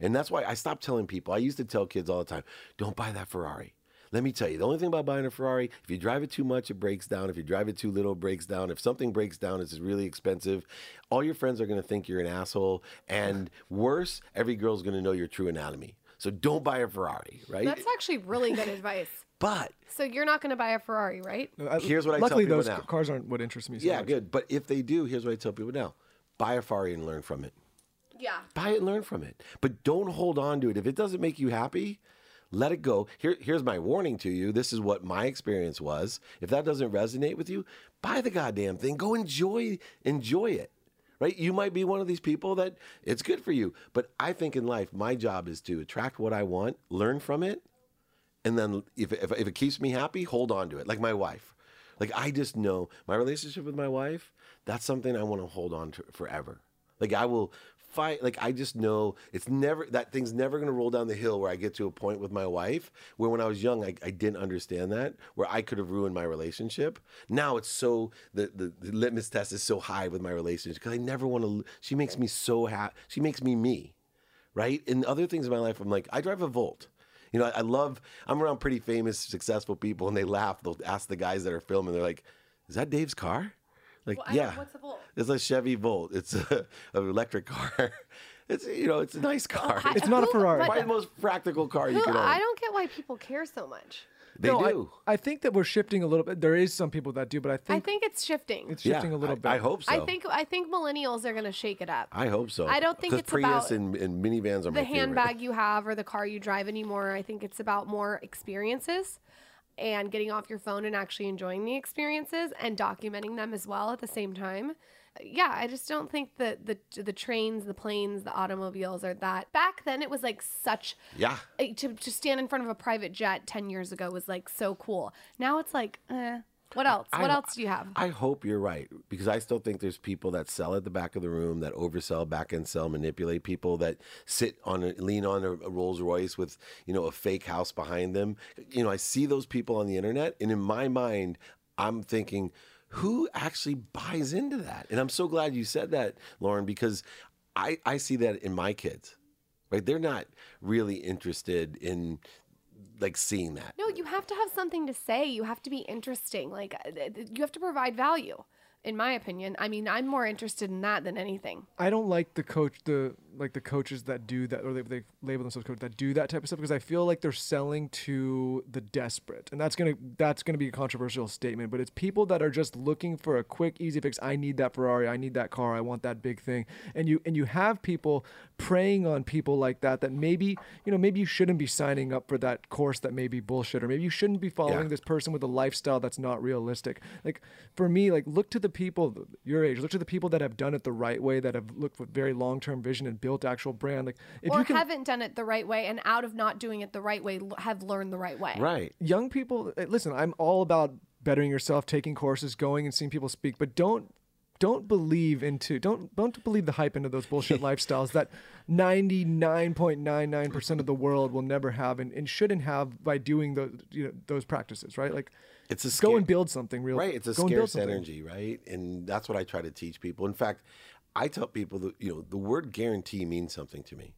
and that's why I stopped telling people. I used to tell kids all the time, "Don't buy that Ferrari." Let me tell you, the only thing about buying a Ferrari, if you drive it too much, it breaks down. If you drive it too little, it breaks down. If something breaks down, it's really expensive. All your friends are going to think you're an asshole. And worse, every girl's going to know your true anatomy. So don't buy a Ferrari, right? That's actually really good advice. but So you're not going to buy a Ferrari, right? I- Here's what I tell luckily people those now. cars aren't what interests me. So yeah, much. good. But if they do, here's what I tell people now buy a Ferrari and learn from it. Yeah. Buy it and learn from it. But don't hold on to it. If it doesn't make you happy, Let it go. Here, here's my warning to you. This is what my experience was. If that doesn't resonate with you, buy the goddamn thing. Go enjoy enjoy it. Right? You might be one of these people that it's good for you. But I think in life, my job is to attract what I want, learn from it, and then if, if, if it keeps me happy, hold on to it. Like my wife. Like I just know my relationship with my wife, that's something I want to hold on to forever. Like I will fight like I just know it's never that thing's never gonna roll down the hill where I get to a point with my wife where when I was young I, I didn't understand that, where I could have ruined my relationship. Now it's so the, the, the litmus test is so high with my relationship because I never want to she makes me so happy she makes me me. Right? And other things in my life, I'm like, I drive a Volt. You know, I, I love, I'm around pretty famous, successful people, and they laugh. They'll ask the guys that are filming, they're like, is that Dave's car? Like, Well, yeah. what's a Volt? It's a Chevy Volt. It's a, an electric car. It's, you know, it's a nice car. hi- It's not a Ferrari. but- Probably the most practical car you can own. I don't get why people care so much. they No, do. I, think that we're shifting a little bit. There is some people that do, but I think I think, think it's shifting. it's shifting yeah, a little I, bit. I hope so. I think I think millennials are going to shake it up. I hope so. I don't think it's Prius about and, and minivans are my the favorite. handbag you have or the car you drive anymore. I think it's about more experiences and getting off your phone and actually enjoying the experiences and documenting them as well at the same time. Yeah, I just don't think that the the trains, the planes, the automobiles are that. Back then, it was like such Yeah. to to stand in front of a private jet ten years ago was like so cool. Now it's like, eh, what else? What else do you have? I hope you're right because I still think there's people that sell at the back of the room, that oversell, back end sell, manipulate people that sit on a lean on a, a Rolls Royce with you know a fake house behind them. You know, I see those people on the internet, and in my mind, I'm thinking, who actually buys into that? And I'm so glad you said that, Lauryn, because I I see that in my kids. Right, they're not really interested in like seeing that. No, you have to have something to say. You have to be interesting. Like uh, you have to provide value. In my opinion, I mean, I'm more interested in that than anything. I don't like the coach, the like the coaches that do that, or they, they label themselves coach that do that type of stuff because I feel like they're selling to the desperate, and that's gonna that's gonna be a controversial statement. But it's people that are just looking for a quick, easy fix. I need that Ferrari, I need that car, I want that big thing, and you and you have people preying on people like that. That maybe you know maybe you shouldn't be signing up for that course that may be bullshit, or maybe you shouldn't be following Yeah. this person with a lifestyle that's not realistic. Like for me, like look to the people your age, look to the people that have done it the right way, that have looked with very long term vision and built actual brand. Like if or you can, haven't done it the right way, and out of not doing it the right way, have learned the right way. Right. young people, eh, listen, I'm all about bettering yourself, taking courses, going and seeing people speak, but don't don't believe into don't don't believe the hype into those bullshit lifestyles that 99.99% of the world will never have and, and shouldn't have by doing those you know those practices right like It's a go and build something real Right. It's a go scarce energy, right? And that's what I try to teach people. In fact, I tell people that you know the word guarantee means something to me.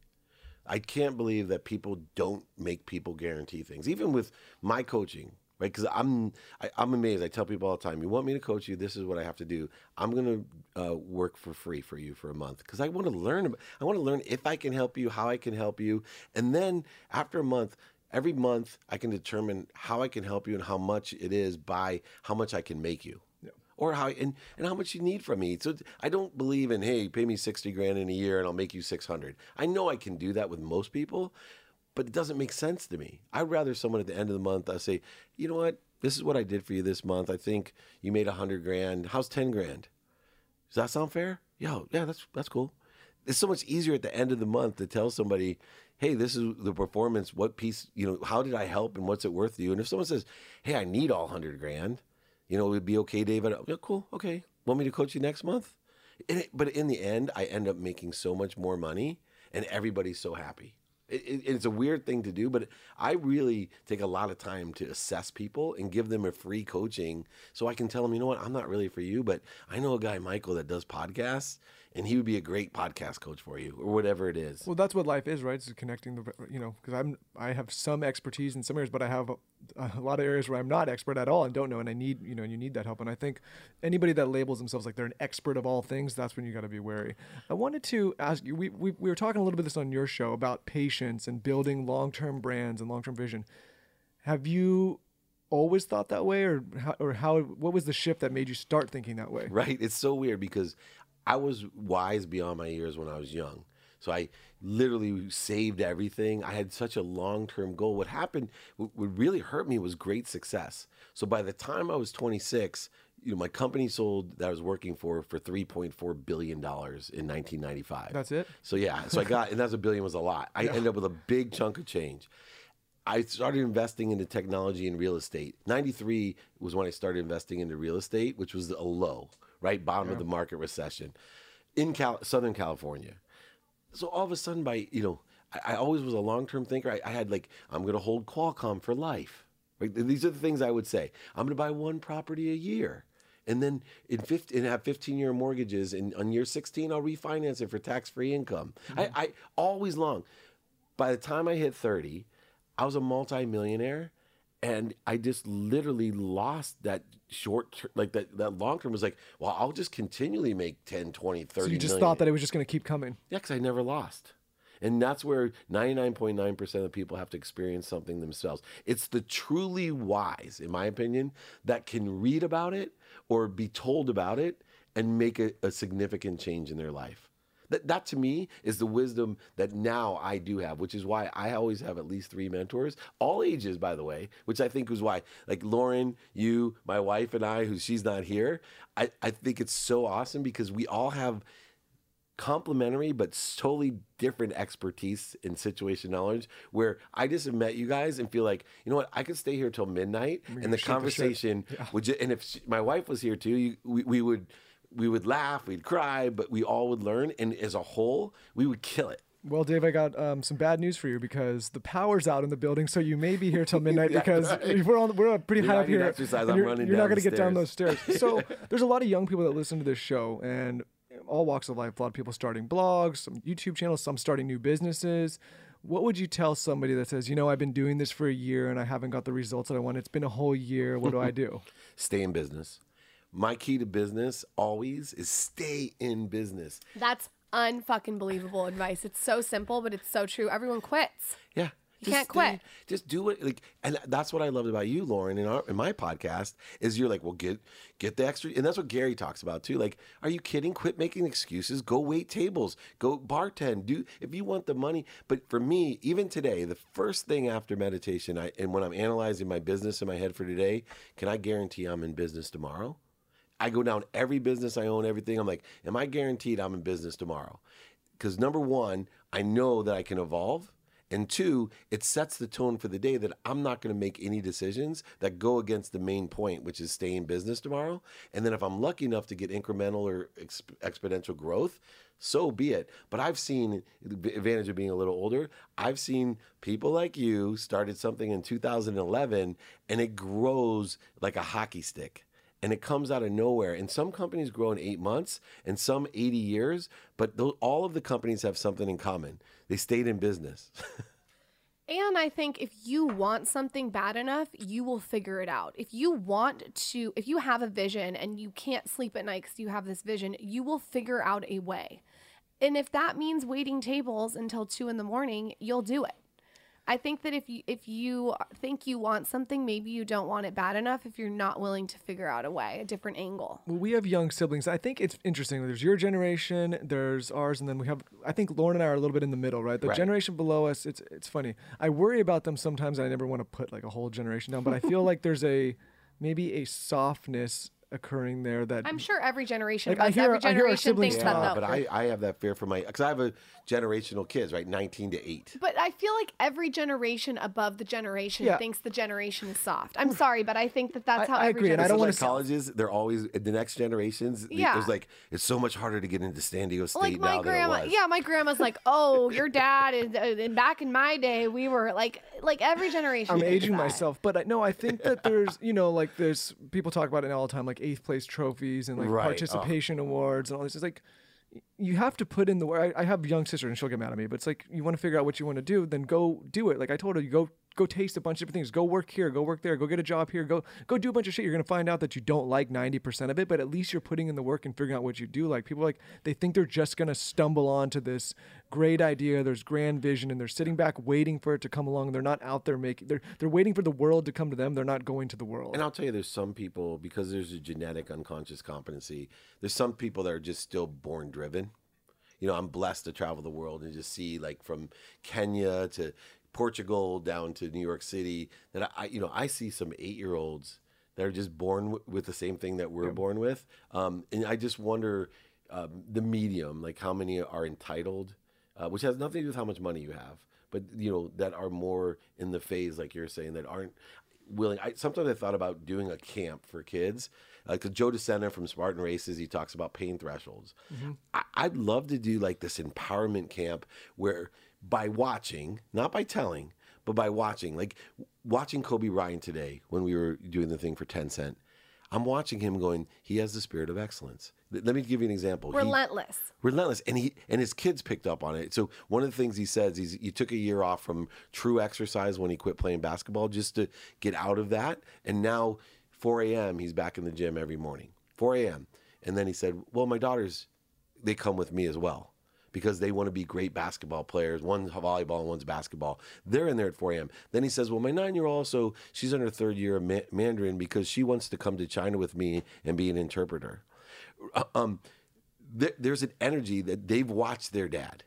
I can't believe that people don't make people guarantee things, even with my coaching, right? Because I'm I, I'm amazed. I tell people all the time, you want me to coach you, this is what I have to do. I'm gonna uh, work for free for you for a month because I want to learn. I want to learn if I can help you, how I can help you, and then after a month. Every month, I can determine how I can help you and how much it is by how much I can make you or how and, and how much you need from me. So I don't believe in hey, pay me sixty grand in a year and I'll make you six hundred. I know I can do that with most people, but it doesn't make sense to me. I'd rather someone at the end of the month I say, you know what, this is what I did for you this month. I think you made a hundred grand. How's ten grand? Does that sound fair? Yo, yeah, that's that's cool. It's so much easier at the end of the month to tell somebody, hey, this is the performance. What piece, you know, how did I help and what's it worth to you? And if someone says, hey, I need all hundred grand, you know, it would be okay, David. Yeah, cool. Okay. Want me to coach you next month? It, but in the end, I end up making so much more money and everybody's so happy. It, it, it's a weird thing to do, but I really take a lot of time to assess people and give them a free coaching so I can tell them, you know what, I'm not really for you, but I know a guy, Michael, that does podcasts and he would be a great podcast coach for you or whatever it is. Well, that's what life is, right? It's connecting the, you know, because I'm I have some expertise in some areas, but I have a, a lot of areas where I'm not expert at all and don't know, and I need, you know, and you need that help. And I think anybody that labels themselves like they're an expert of all things, that's when you got to be wary. I wanted to ask you, we, we we were talking a little bit of this on your show about patience and building long-term brands and long-term vision. Have you always thought that way, or how, or how? What was the shift that made you start thinking that way? Right? It's so weird because I was wise beyond my years when I was young. So I literally saved everything. I had such a long term goal. What happened, what really hurt me was great success. So by the time I was 26, you know, my company sold that I was working for for 3.4 billion dollars in 1995. That's it? So yeah, so I got, and that's a billion was a lot. I ended up with a big chunk of change. I started investing into technology and real estate. 93 was when I started investing into real estate, which was a low, right? Bottom of the market recession in Cal- Southern California. So all of a sudden, by, you know, I, I always was a long term thinker. I, I had like, I'm going to hold Qualcomm for life. Right? These are the things I would say. I'm going to buy one property a year. And then in 15, and have 15 year mortgages. And on year 16, I'll refinance it for tax free income. I, mm-hmm. I always long. By the time I hit 30, I was a multimillionaire and I just literally lost that short ter- like that that long term was like, well, I'll just continually make 10, 20, 30 So you just million. thought that it was just going to keep coming. Yeah, because I never lost. And that's where 99.9% of people have to experience something themselves. It's the truly wise, in my opinion, that can read about it or be told about it and make a, a significant change in their life. That, that to me is the wisdom that now I do have, which is why I always have at least three mentors, all ages, by the way, which I think was why, like Lauryn, you, my wife, and I, who she's not here, I, I think it's so awesome because we all have complementary but totally different expertise in situation knowledge where I just have met you guys and feel like, you know what, I could stay here till midnight and the shoot the conversation would just, and if she, my wife was here too, you, we, we would, we would laugh, we'd cry, but we all would learn. And as a whole, we would kill it. Well, Dave, I got um, some bad news for you because the power's out in the building, so you may be here till midnight Yeah, because right. we're on, we're pretty You're high up here. exercise, I'm you're, running you're not gonna get down those stairs. So there's a lot of young people that listen to this show, and all walks of life. A lot of people starting blogs, some YouTube channels, some starting new businesses. What would you tell somebody that says, you know, I've been doing this for a year and I haven't got the results that I want? It's been a whole year. What do I do? Stay in business. My key to business always is stay in business. That's unfucking believable advice. It's so simple, but it's so true. Everyone quits. Yeah. You can't quit. Just do it. Like, and that's what I loved about you, Lauryn, in, our, in my podcast is you're like, well, get get the extra, and that's what Gary talks about too. Like, are you kidding? Quit making excuses. Go wait tables. Go bartend. Do if you want the money. But for me, even today, the first thing after meditation, I and when I'm analyzing my business in my head for today, can I guarantee I'm in business tomorrow? I go down every business I own, everything. I'm like, am I guaranteed I'm in business tomorrow? Because number one, I know that I can evolve. And two, it sets the tone for the day that I'm not going to make any decisions that go against the main point, which is stay in business tomorrow. And then if I'm lucky enough to get incremental or ex- exponential growth, so be it. But I've seen the advantage of being a little older. I've seen people like you started something in 2011 and it grows like a hockey stick and it comes out of nowhere. And some companies grow in eight months and some 80 years, but all of the companies have something in common. They stayed in business. And I think if you want something bad enough, you will figure it out. If you want to, if you have a vision and you can't sleep at night because you have this vision, you will figure out a way. And if that means waiting tables until two in the morning, you'll do it. I think that if you if you think you want something, maybe you don't want it bad enough if you're not willing to figure out a way, a different angle. Well, we have young siblings. I think it's interesting. There's your generation, there's ours, and then we have. I think Lauryn and I are a little bit in the middle, right? The Right. generation below us. It's it's funny. I worry about them sometimes. I never want to put like a whole generation down, but I feel like there's a maybe a softness occurring there that I'm sure every generation Like, I hear- every I hear our generation siblings thinks talk, that though. but I, I have that fear for my, because I have a generational kids, right? 19 to 8. But I feel like every generation above the generation Yeah. thinks the generation is soft. I'm sorry, but I think that that's I- how I every agree, and I don't wanna like s- colleges, they're always, the next generations, Yeah. there's like, it's so much harder to get into San Diego State like my now grandma than it was. yeah my grandma's like oh your dad is uh, and back in my day we were like like every generation I'm aging that. myself, but I, no, I think that there's, you know, like there's people talk about it all the time, like eighth place trophies and like Right, oh. participation awards and all this. It's like you have to put in the work. I, I have a young sister and she'll get mad at me, but it's like you want to figure out what you want to do, then go do it. Like I told her, you go go taste a bunch of different things. Go work here, go work there, go get a job here, go go do a bunch of shit. You're gonna find out that you don't like 90% of it, but at least you're putting in the work and figuring out what you do. Like people like they think they're just gonna stumble onto this great idea. There's grand vision, and they're sitting back waiting for it to come along. They're not out there making. They're they're waiting for the world to come to them. They're not going to the world. And I'll tell you, there's some people because there's a genetic unconscious competency. There's some people that are just still born driven. you know, I'm blessed to travel the world and just see like from Kenya to Portugal down to New York City that I, you know, I see some eight year olds that are just born w- with the same thing that we're born with. Um, and I just wonder um, the medium, like how many are entitled, uh, which has nothing to do with how much money you have, but you know that are more in the phase, like you're saying, that aren't willing. I, sometimes I thought about doing a camp for kids. Like uh, Joe DeSena from Spartan Races, he talks about pain thresholds. I, I'd love to do like this empowerment camp where by watching, not by telling, but by watching, like watching Kobe Bryant today when we were doing the thing for Tencent. I'm watching him going, he has the spirit of excellence. Let me give you an example. He- Relentless. relentless and he and his kids picked up on it so one of the things he says is he took a year off from true exercise when he quit playing basketball just to get out of that and now 4 a.m he's back in the gym every morning 4 a.m and then he said well my daughters they come with me as well because they want to be great basketball players. One's volleyball and one's basketball. They're in there at 4 a.m. Then he says, Well, my nine year old also, she's in her third year of ma- Mandarin because she wants to come to China with me and be an interpreter. Um, there, there's an energy that they've watched their dad.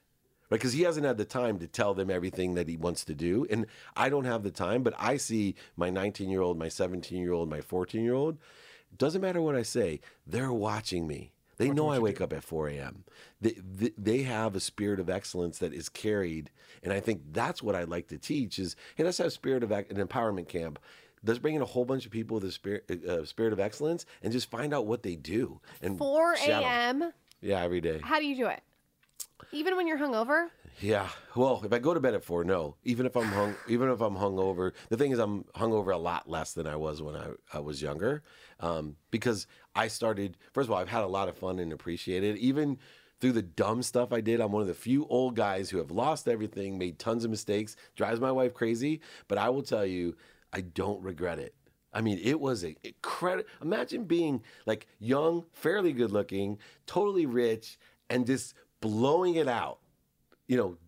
Right, because he hasn't had the time to tell them everything that he wants to do, and I don't have the time. But I see my 19 year old, my 17 year old, my 14 year old. Doesn't matter what I say; they're watching me. They know I wake up at 4 a.m. They, they, they have a spirit of excellence that is carried. And I think that's what I'd like to teach is, hey, let's have spirit of an empowerment camp. Let's bring in a whole bunch of people with a spirit, uh, spirit of excellence and just find out what they do. And 4 shadow. a.m. Yeah, every day. How do you do it? Even when you're hungover? Yeah. Well, if I go to bed at four, no. Even if I'm hung, even if I'm hungover, the thing is, I'm hungover a lot less than I was when I, I was younger, um, because I started. First of all, I've had a lot of fun and appreciated it. Even through the dumb stuff I did, I'm one of the few old guys who have lost everything, made tons of mistakes, drives my wife crazy. But I will tell you, I don't regret it. I mean, it was a credit. Imagine being like young, fairly good looking, totally rich, and just blowing it out. You know,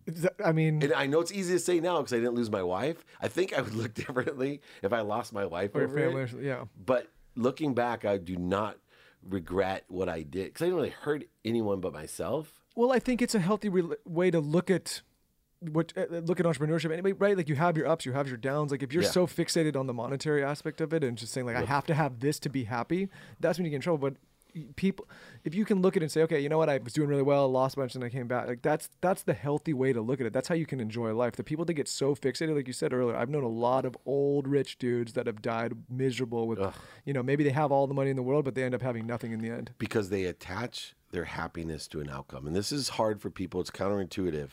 I mean, and I know it's easy to say now because I didn't lose my wife. I think I would look differently if I lost my wife or it. family, something, yeah. But looking back, I do not regret what I did because I didn't really hurt anyone but myself. Well, I think it's a healthy re- way to look at what uh, look at entrepreneurship anyway, right? Like you have your ups, you have your downs. Like if you're Yeah. so fixated on the monetary aspect of it and just saying like I have to have this to be happy, that's when you get in trouble. But people, if you can look at it and say, okay, you know what, I was doing really well, lost a bunch, and I came back. Like that's that's the healthy way to look at it. That's how you can enjoy life. The people that get so fixated, like you said earlier, I've known a lot of old rich dudes that have died miserable with, you know, maybe they have all the money in the world, but they end up having nothing in the end. because they attach their happiness to an outcome. And this is hard for people. It's counterintuitive.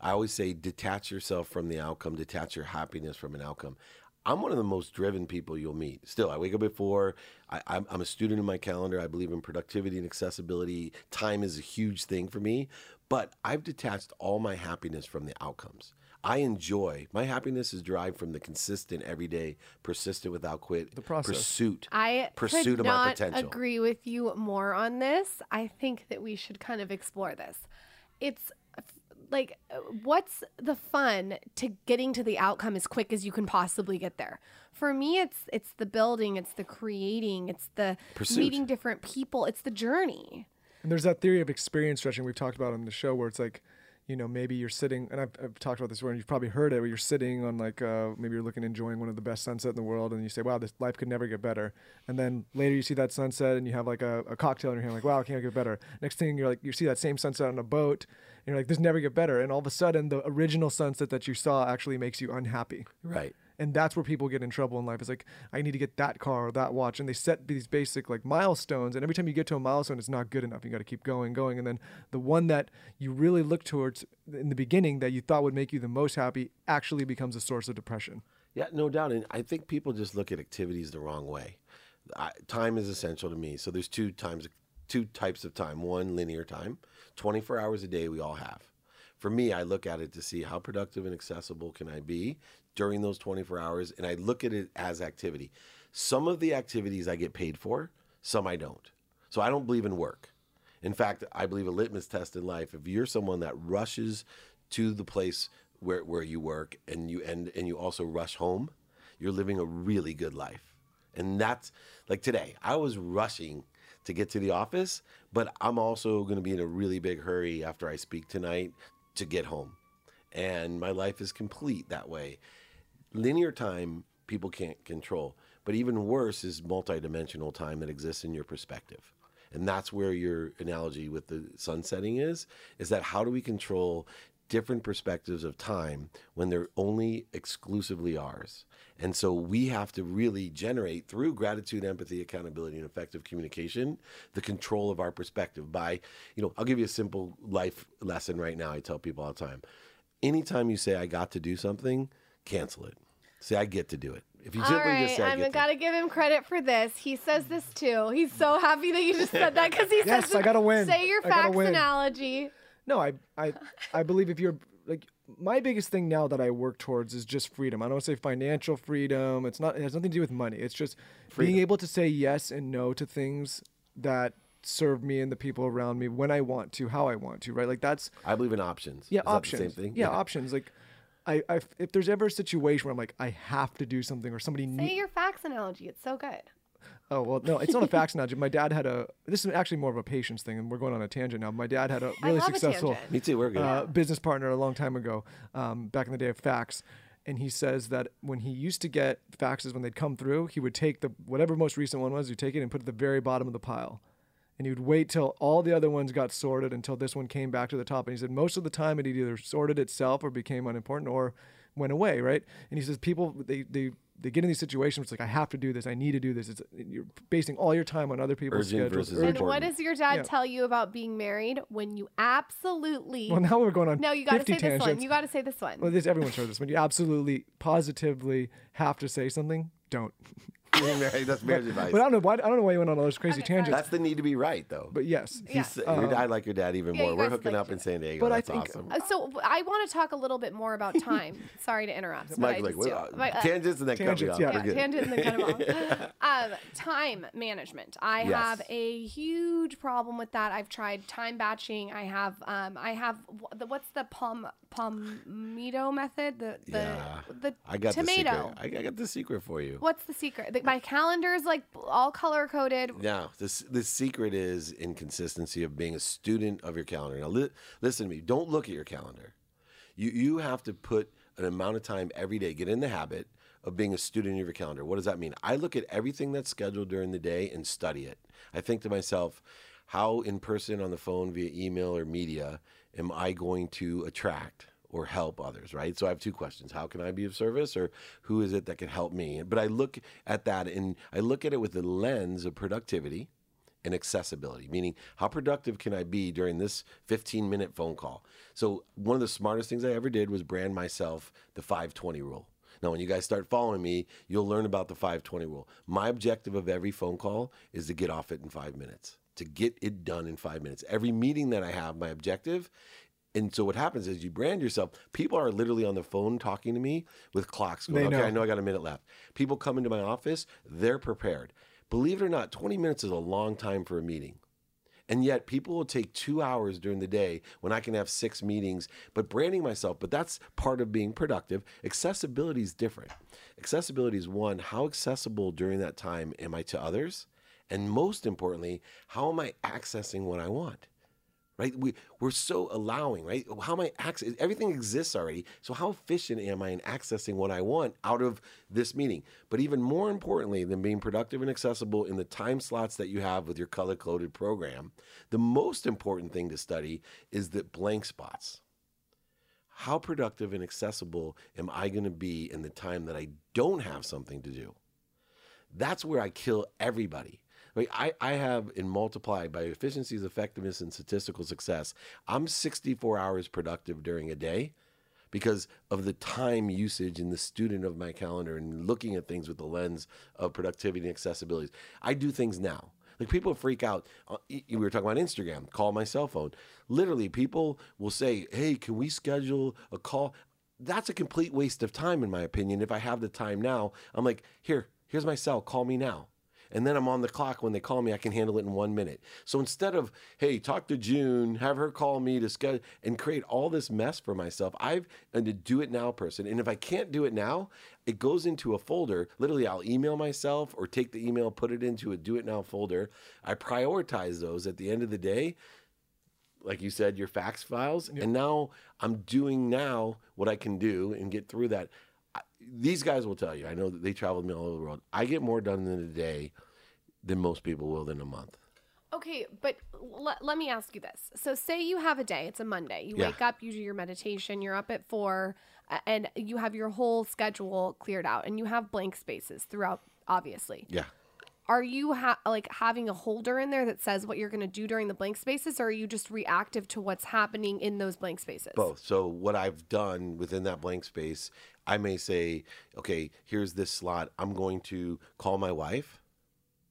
I always say detach yourself from the outcome, detach your happiness from an outcome. I'm one of the most driven people you'll meet. Still, I wake up at four. I, I'm, I'm a student in my calendar. I believe in productivity and accessibility. Time is a huge thing for me, but I've detached all my happiness from the outcomes. I enjoy my happiness is derived from the consistent, everyday, persistent without quit, the process. pursuit, I pursuit could of my not potential. agree with you more on this. I think that we should kind of explore this. It's f- like, uh, what's the fun to getting to the outcome as quick as you can possibly get there? For me, it's it's the building, it's the creating, it's the Pursuit. meeting different people, it's the journey. And there's that theory of experience stretching we've talked about on the show where it's like, you know, maybe you're sitting, and I've, I've talked about this before, and you've probably heard it, where you're sitting on like, uh, maybe you're looking, enjoying one of the best sunset in the world, and you say, wow, this life could never get better. And then later you see that sunset, and you have like a, a cocktail in your hand, like, wow, it can't get better. Next thing you're like, you see that same sunset on a boat, and you're like, this never get better. And all of a sudden, the original sunset that you saw actually makes you unhappy. right. And that's where people get in trouble in life. It's like, I need to get that car or that watch. And they set these basic like milestones. And every time you get to a milestone, it's not good enough. You got to keep going, going. And then the one that you really look towards in the beginning that you thought would make you the most happy actually becomes a source of depression. Yeah, no doubt. And I think people just look at activities the wrong way. I, time is essential to me. So there's two times, two types of time. One, linear time, 24 hours a day we all have. For me, I look at it to see how productive and accessible can I be during those 24 hours, and I look at it as activity. Some of the activities I get paid for, some I don't. So I don't believe in work. In fact, I believe a litmus test in life. If you're someone that rushes to the place where, where you work and you and, and you also rush home, you're living a really good life. And that's like today, I was rushing to get to the office, but I'm also going to be in a really big hurry after I speak tonight to get home. And my life is complete that way. Linear time, people can't control. But even worse is multidimensional time that exists in your perspective. And that's where your analogy with the sun setting is, is that how do we control different perspectives of time when they're only exclusively ours? And so we have to really generate through gratitude, empathy, accountability, and effective communication the control of our perspective by, you know, I'll give you a simple life lesson right now. I tell people all the time. Anytime you say I got to do something, cancel it. See, I get to do it. If you All simply right, just say I I'm get to. gotta give him credit for this. He says this too. He's so happy that you just said that because he Yes, says, I gotta win. Say your I gotta fax win. analogy. No, I, I, I believe if you're like my biggest thing now that I work towards is just freedom. I don't want to say financial freedom. It's not. It has nothing to do with money. It's just being able to say yes and no to things that serve me and the people around me when I want to, how I want to. Right? Like that's I believe in options. yeah, Is that options. The same thing. Yeah, options. Like. I, I, if there's ever a situation where I'm like, I have to do something, or somebody Say needs. your fax analogy. It's so good. Oh well, no, it's not a fax analogy. My dad had a. This is actually more of a patience thing, and we're going on a tangent now. My dad had a really love a successful. Me too. We're good. uh, business partner a long time ago, um, back in the day of fax. And he says that when he used to get faxes when they'd come through, he would take the whatever most recent one was, you'd take it and put it at the very bottom of the pile. And he would wait till all the other ones got sorted until this one came back to the top. And he said most of the time it either sorted itself or became unimportant or went away, right? And he says people they they they get in these situations where it's like I have to do this, I need to do this. It's you're basing all your time on other people's Urgent schedules. versus urgent. And what does your dad Yeah. tell you about being married when you absolutely? Well, now we're going on. no, you got to 50 say this one. You got to say this one. Well, this everyone's heard this. When you absolutely, positively have to say something, don't. That's marriage advice. But I don't know why. I don't know why you went on all those crazy Okay, sorry. tangents. That's the need to be right, though. But yes, He's, Yeah. your dad like your dad even Yeah, more. you We're guys hooking like up in San Diego. But I That's think- awesome. Uh, so I want to talk a little bit more about time. Sorry to interrupt. but I Mike, like just do. well, But, uh, tangents and then cut me Tangents, off. yeah. We're yeah, tangent and then cut off. Um, time management. I Yes. have a huge problem with that. I've tried time batching. I have um, I have wh- the what's the pom pomito method? The the Yeah. the I got tomato. the secret. I, I got the secret for you. What's the secret? The, my calendar is like all color coded. Now, this the secret is inconsistency of being a student of your calendar. Now, li- listen to me. Don't look at your calendar. You you have to put an amount of time every day. Get in the habit of being a student of your calendar. What does that mean? I look at everything that's scheduled during the day and study it. I think to myself, how in person, on the phone, via email or media, am I going to attract? Or help others, right? So I have two questions. How can I be of service or who is it that can help me? But I look at that and I look at it with the lens of productivity and accessibility, meaning how productive can I be during this 15 minute phone call? So one of the smartest things I ever did was brand myself the 520 rule. Now, when you guys start following me, you'll learn about the 520 rule. My objective of every phone call is to get off it in five minutes, to get it done in five minutes. Every meeting that I have, my objective and so what happens is you brand yourself. People are literally on the phone talking to me with clocks going. Okay. I know I got a minute left. People come into my office, they're prepared. Believe it or not, 20 minutes is a long time for a meeting. And yet people will take two hours during the day when I can have six meetings, but branding myself, but that's part of being productive. Accessibility is different. Accessibility is one, how accessible during that time am I to others? And most importantly, how am I accessing what I want? Right? We, we're so allowing, right? How am I access? Everything exists already. So how efficient am I in accessing what I want out of this meeting? But even more importantly than being productive and accessible in the time slots that you have with your color coded program, the most important thing to study is the blank spots. How productive and accessible am I going to be in the time that I don't have something to do? That's where I kill everybody. Like I, I have in multiplied by efficiencies, effectiveness, and statistical success. I'm 64 hours productive during a day because of the time usage and the student of my calendar and looking at things with the lens of productivity and accessibility. I do things now. Like people freak out. Uh, We were talking about Instagram. Call my cell phone. Literally, people will say, "Hey, can we schedule a call?" That's a complete waste of time, in my opinion. If I have the time now, I'm like, "Here, here's my cell. Call me now." And then I'm on the clock when they call me. I can handle it in one minute. So instead of hey, talk to June, have her call me to schedule and create all this mess for myself, I've a do it now person. And if I can't do it now, it goes into a folder. Literally, I'll email myself or take the email, put it into a do it now folder. I prioritize those at the end of the day like you said, your fax files. And now I'm doing now what I can do and get through that. These guys will tell you, I know that they travel with me all over the world. I get more done in a day than most people will in a month. Okay, but l- let me ask you this. So, say you have a day, it's a Monday. You Yeah. wake up, you do your meditation, you're up at four, and you have your whole schedule cleared out, and you have blank spaces throughout, obviously. Yeah. Are you ha- like having a holder in there that says what you're going to do during the blank spaces, or are you just reactive to what's happening in those blank spaces? Both. So what I've done within that blank space, I may say, okay, here's this slot. I'm going to call my wife.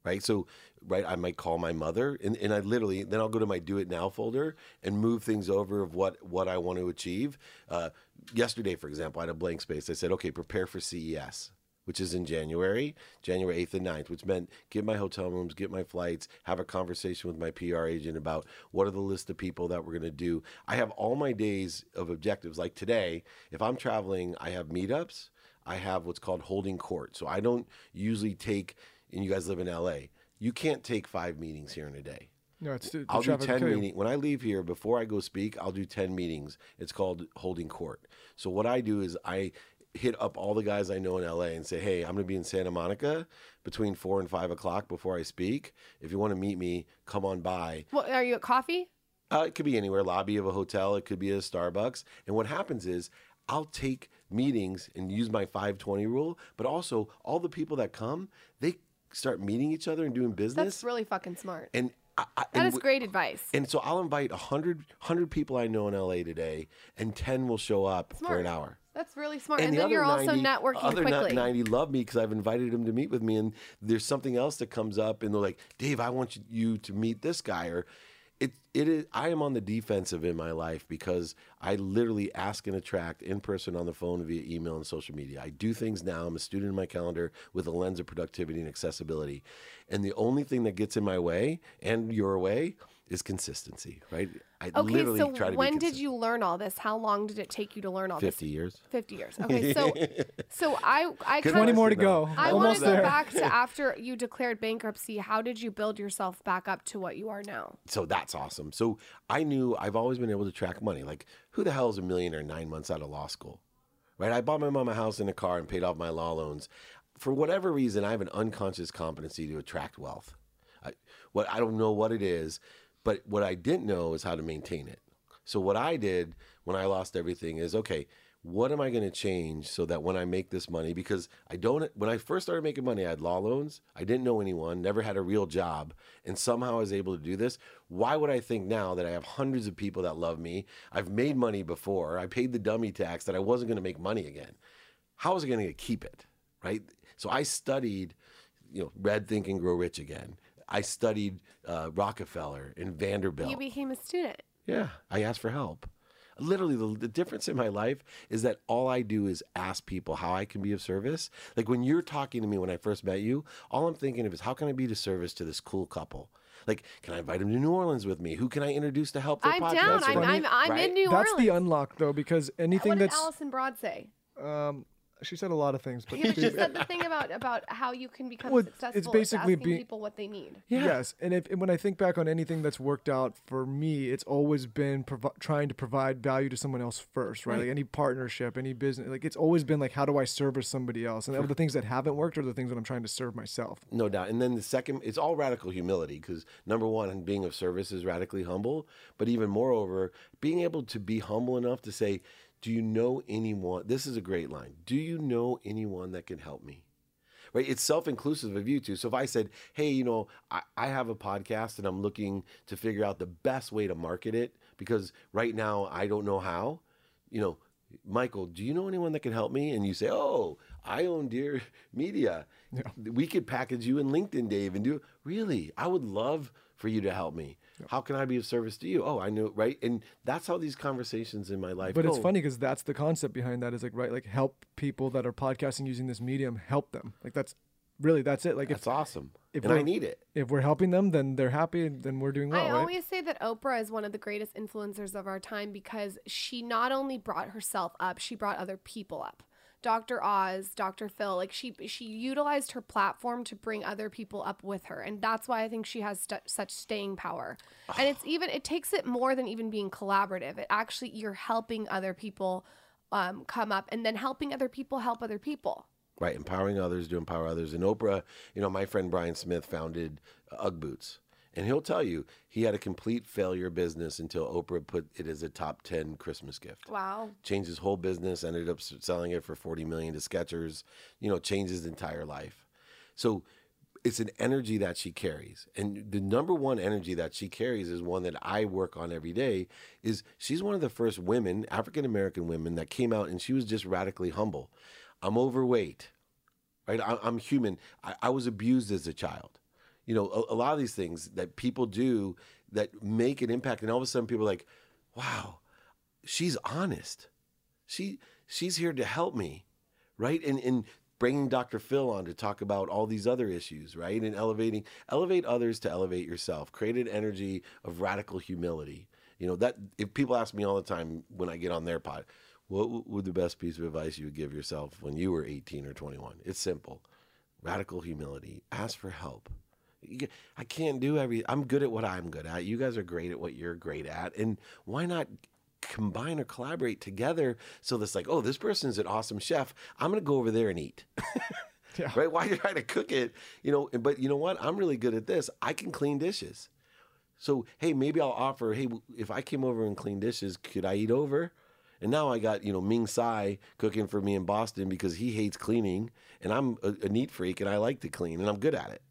Right. So, right, I might call my mother and, and I literally, then I'll go to my do it now folder and move things over of what, what I want to achieve. Uh, yesterday, for example, I had a blank space. I said, okay, prepare for CES which is in January, January 8th and 9th, which meant get my hotel rooms, get my flights, have a conversation with my PR agent about what are the list of people that we're going to do. I have all my days of objectives. Like today, if I'm traveling, I have meetups, I have what's called holding court. So I don't usually take, and you guys live in LA, you can't take five meetings here in a day. No, it's the, I'll do 10 meetings. When I leave here, before I go speak, I'll do 10 meetings. It's called holding court. So what I do is I hit up all the guys I know in LA and say, hey, I'm going to be in Santa Monica between 4 and 5 o'clock before I speak. If you want to meet me, come on by. What, are you at coffee? Uh, it could be anywhere, lobby of a hotel. It could be a Starbucks. And what happens is I'll take meetings and use my 520 rule, but also all the people that come, they start meeting each other and doing business. That's really fucking smart. and I, I, That and is w- great advice. and so I'll invite 100, 100 people I know in LA today, and 10 will show up for an hour. That's really smart. And, the then you're also 90 networking other quickly. 90 love me because I've invited them to meet with me, and there's something else that comes up, and they're like, Dave, I want you- you to meet this guy. Or it, it is, I am on the defensive in my life because I literally ask and attract in person on the phone via email and social media. I do things now. I'm a student in my calendar with a lens of productivity and accessibility. And the only thing that gets in my way and your way is consistency, right? I Okay, literally so try to when be did you learn all this? How long did it take you to learn all 50 this? years. 50 years. Okay, so so I I Good kind 20 of more to go. I want Almost to go there. back to after you declared bankruptcy. How did you build yourself back up to what you are now? so that's awesome. So I knew I've always been able to track money. Like, who the hell is a millionaire nine months out of law school? Right? I bought my mom a house and a car and paid off my law loans. For whatever reason, I have an unconscious competency to attract wealth. I, what I don't know what it is, but what I didn't know is how to maintain it. So what I did when I lost everything is okay. What am I going to change so that when I make this money, because I don't, when I first started making money, I had law loans. I didn't know anyone, never had a real job, and somehow I was able to do this. Why would I think now that I have hundreds of people that love me? I've made money before. I paid the dummy tax that I wasn't going to make money again. How was I going to keep it? Right. So I studied, you know, read Think and Grow Rich again. I studied uh, Rockefeller and Vanderbilt. You became a student. Yeah, I asked for help. Literally, the, the difference in my life is that all I do is ask people how I can be of service. Like when you're talking to me when I first met you, all I'm thinking of is how can I be of service to this cool couple? Like, can I invite them to New Orleans with me? Who can I introduce to help their I'm podcast? down. I'm, I'm, I'm right? in New That's Orleans. the unlock though, because anything what did that's Allison Broad say? um, she said a lot of things, but Yeah, but she- she said the thing about about how you can become Well, it's basically is asking being- people what they need. Yes, and if and when I think back on anything that's worked out for me, it's always been provi- trying to provide value to someone else first, right? Like any partnership, any business, like it's always been like, how do I service somebody else? And the things that haven't worked are the things that I'm trying to serve myself. No doubt. And then the second, it's all radical humility because number one, being of service is radically humble. But even moreover, being able to be humble enough to say, Do you know anyone? This is a great line. Do you know anyone that can help me? Right? It's self inclusive of you too. So if I said, Hey, you know, I, I have a podcast and I'm looking to figure out the best way to market it because right now I don't know how, you know, Michael, do you know anyone that can help me? And you say, Oh, I own Dear Media. We could package you in LinkedIn, Dave, and do really. I would love for you to help me. How can I be of service to you? Oh, I know, right? And that's how these conversations in my life But it's funny because that's the concept behind that is like right, like help people that are podcasting using this medium, help them. Like that's really that's it. Like That's if awesome. if and I we're- need it. If we're helping them, then they're happy, and then we're doing well, I right? always say that Oprah is one of the greatest influencers of our time because she not only brought herself up, she brought other people up. Dr. Oz, Dr. Phil, like she she utilized her platform to bring other people up with her, and that's why I think she has st- such staying power. And it's even it takes it more than even being collaborative. It actually you're helping other people um, come up, and then helping other people help other people. Right, empowering others to empower others. And Oprah, you know, my friend Brian Smith founded UGG Boots. And he'll tell you he had a complete failure business until Oprah put it as a top 10 Christmas gift. Wow. Changed his whole business, ended up selling it for 40 million to Skechers, you know, changed his entire life. So it's an energy that she carries. And the number one energy that she carries is one that I work on every day is she's one of the first women, African American women that came out and she was just radically humble. I'm overweight, right? I, I'm human. I, I was abused as a child. You know, a, a lot of these things that people do that make an impact, and all of a sudden people are like, wow, she's honest. She she's here to help me, right? And and bringing Dr. Phil on to talk about all these other issues, right? And elevating elevate others to elevate yourself. Create an energy of radical humility. You know that if people ask me all the time when I get on their pod, what would the best piece of advice you would give yourself when you were 18 or 21? It's simple. Radical humility. Ask for help. I can't do every. I'm good at what I'm good at. You guys are great at what you're great at, and why not combine or collaborate together? So that's like, oh, this person's an awesome chef. I'm gonna go over there and eat. Yeah. Right? Why you trying to cook it? You know. But you know what? I'm really good at this. I can clean dishes. So hey, maybe I'll offer. Hey, if I came over and clean dishes, could I eat over? And now I got you know Ming Tsai cooking for me in Boston because he hates cleaning, and I'm a, a neat freak and I like to clean and I'm good at it.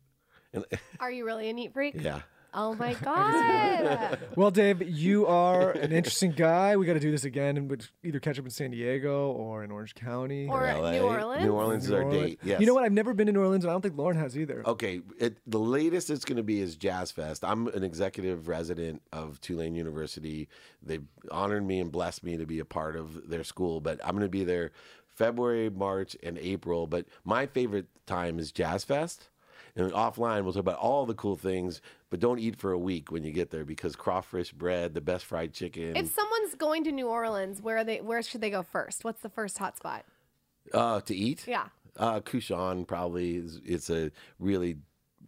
And Are you really a neat freak? yeah. Oh my god. Well, Dave, you are an interesting guy. We got to do this again, and would either catch up in San Diego or in Orange County. Or LA. New Orleans. New Orleans is New our Orleans. date. Yes. You know what? I've never been to New Orleans, and I don't think Lauryn has either. Okay, it, the latest it's going to be is Jazz Fest. I'm an executive resident of Tulane University. They've honored me and blessed me to be a part of their school, but I'm going to be there February, March, and April. But my favorite time is Jazz Fest. And offline, we'll talk about all the cool things, but don't eat for a week when you get there because crawfish bread, the best fried chicken. if someone's going to New Orleans, where are they where should they go first? What's the first hot spot? Uh, to eat? Yeah. Uh, Cochon probably is it's a really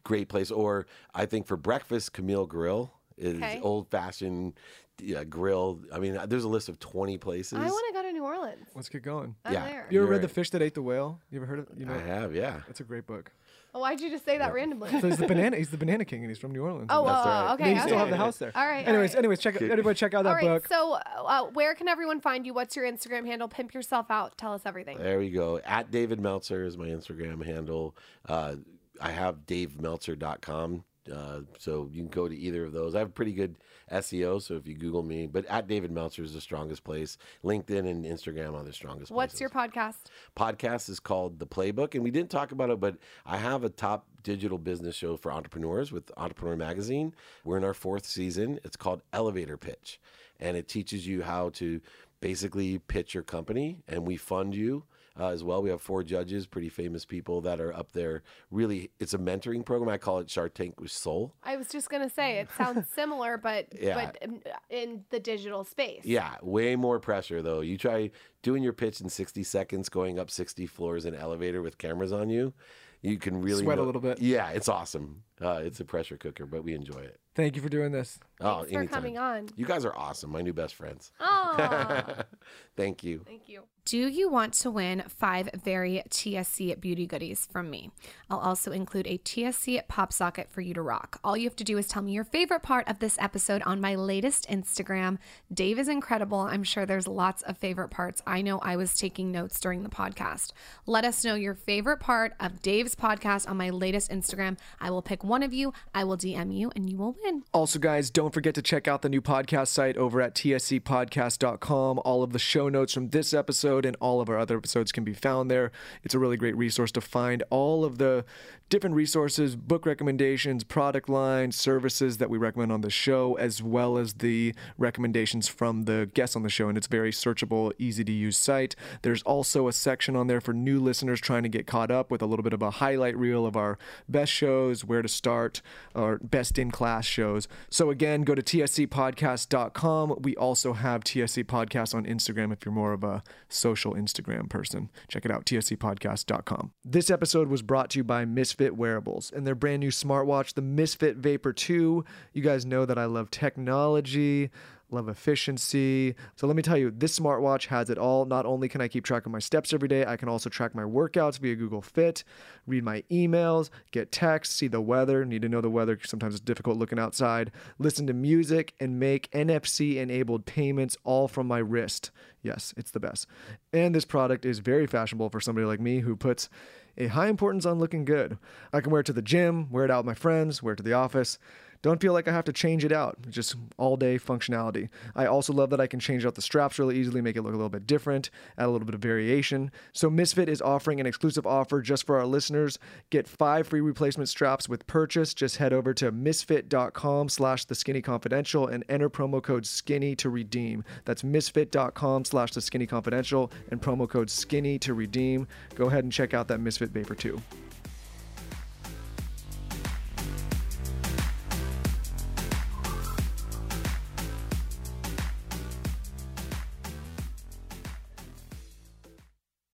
great place. Or I think for breakfast, Camellia Grill is Okay. old fashioned yeah, grill. I mean, there's a list of 20 places. I want to go to New Orleans. Let's get going. I'm Yeah. there. You ever You're read The. Fish That Ate the Whale? You ever heard of? it? You know, I have, yeah. that's a great book. Oh, why'd you just say that randomly? So he's the banana. He's the banana king, and he's from New Orleans. Oh, That's uh, right. okay. They okay. still have the house there. All right, all Anyways, right. anyways, check everybody check out that All right. book. So, uh, where can everyone find you? What's your Instagram handle? Pimp yourself out. Tell us everything. There we go. At David Meltzer is my Instagram handle. Uh, I have davemeltzer.com. Uh, so you can go to either of those. I have pretty good SEO, so if you Google me, but at David Meltzer is the strongest place. LinkedIn and Instagram are the strongest What's places. your podcast? podcast is called The Playbook, and we didn't talk about it, but I have a top digital business show for entrepreneurs with Entrepreneur Magazine. We're in our fourth season. It's called Elevator Pitch, and it teaches you how to basically pitch your company, and we fund you. Uh, as well, we have four judges, pretty famous people that are up there. Really, it's a mentoring program. I call it Shark Tank with Soul. I was just gonna say it sounds similar, but Yeah. but in the digital space. Yeah, way more pressure though. You try doing your pitch in 60 seconds, going up 60 floors in an elevator with cameras on you. You can really Sweat a little bit. Yeah, it's awesome. Uh, it's a pressure cooker, but we enjoy it. Thank you for doing this. oh, Thanks for anytime. coming on. You guys are awesome. My new best friends. Oh, Thank you. thank you. Do you want to win five very TSC beauty goodies from me? I'll also include a TSC pop socket for you to rock. All you have to do is tell me your favorite part of this episode on my latest Instagram. Dave is incredible. I'm sure there's lots of favorite parts. I know I was taking notes during the podcast. Let us know your favorite part of Dave's podcast on my latest Instagram. I will pick one of you, I will DM you, and you will win. Also, guys, don't forget to check out the new podcast site over at tscpodcast.com. All of the show notes from this episode and all of our other episodes can be found there. It's a really great resource to find all of the different resources, book recommendations, product lines, services that we recommend on the show, as well as the recommendations from the guests on the show. And it's very searchable, easy to use site. There's also a section on there for new listeners trying to get caught up with a little bit of a highlight reel of our best shows, where to start, our best in class shows. So again, go to tscpodcast.com. We also have TSC Podcast on Instagram if you're more of a social Instagram person. Check it out, tscpodcast.com. This episode was brought to you by Misfit Wearables and their brand new smartwatch, the Misfit Vapor 2. You guys know that I love technology love efficiency. So let me tell you, this smartwatch has it all. Not only can I keep track of my steps every day, I can also track my workouts via Google Fit, read my emails, get texts, see the weather, need to know the weather, sometimes it's difficult looking outside, listen to music, and make NFC enabled payments all from my wrist. Yes, it's the best. And this product is very fashionable for somebody like me who puts a high importance on looking good. I can wear it to the gym, wear it out with my friends, wear it to the office. Don't feel like I have to change it out. Just all day functionality. I also love that I can change out the straps really easily, make it look a little bit different, add a little bit of variation. So Misfit is offering an exclusive offer just for our listeners. Get five free replacement straps with purchase. Just head over to misfit.com slash the skinny confidential and enter promo code skinny to redeem. That's misfit.com slash the skinny confidential and promo code skinny to redeem. Go ahead and check out that Misfit Vapor 2.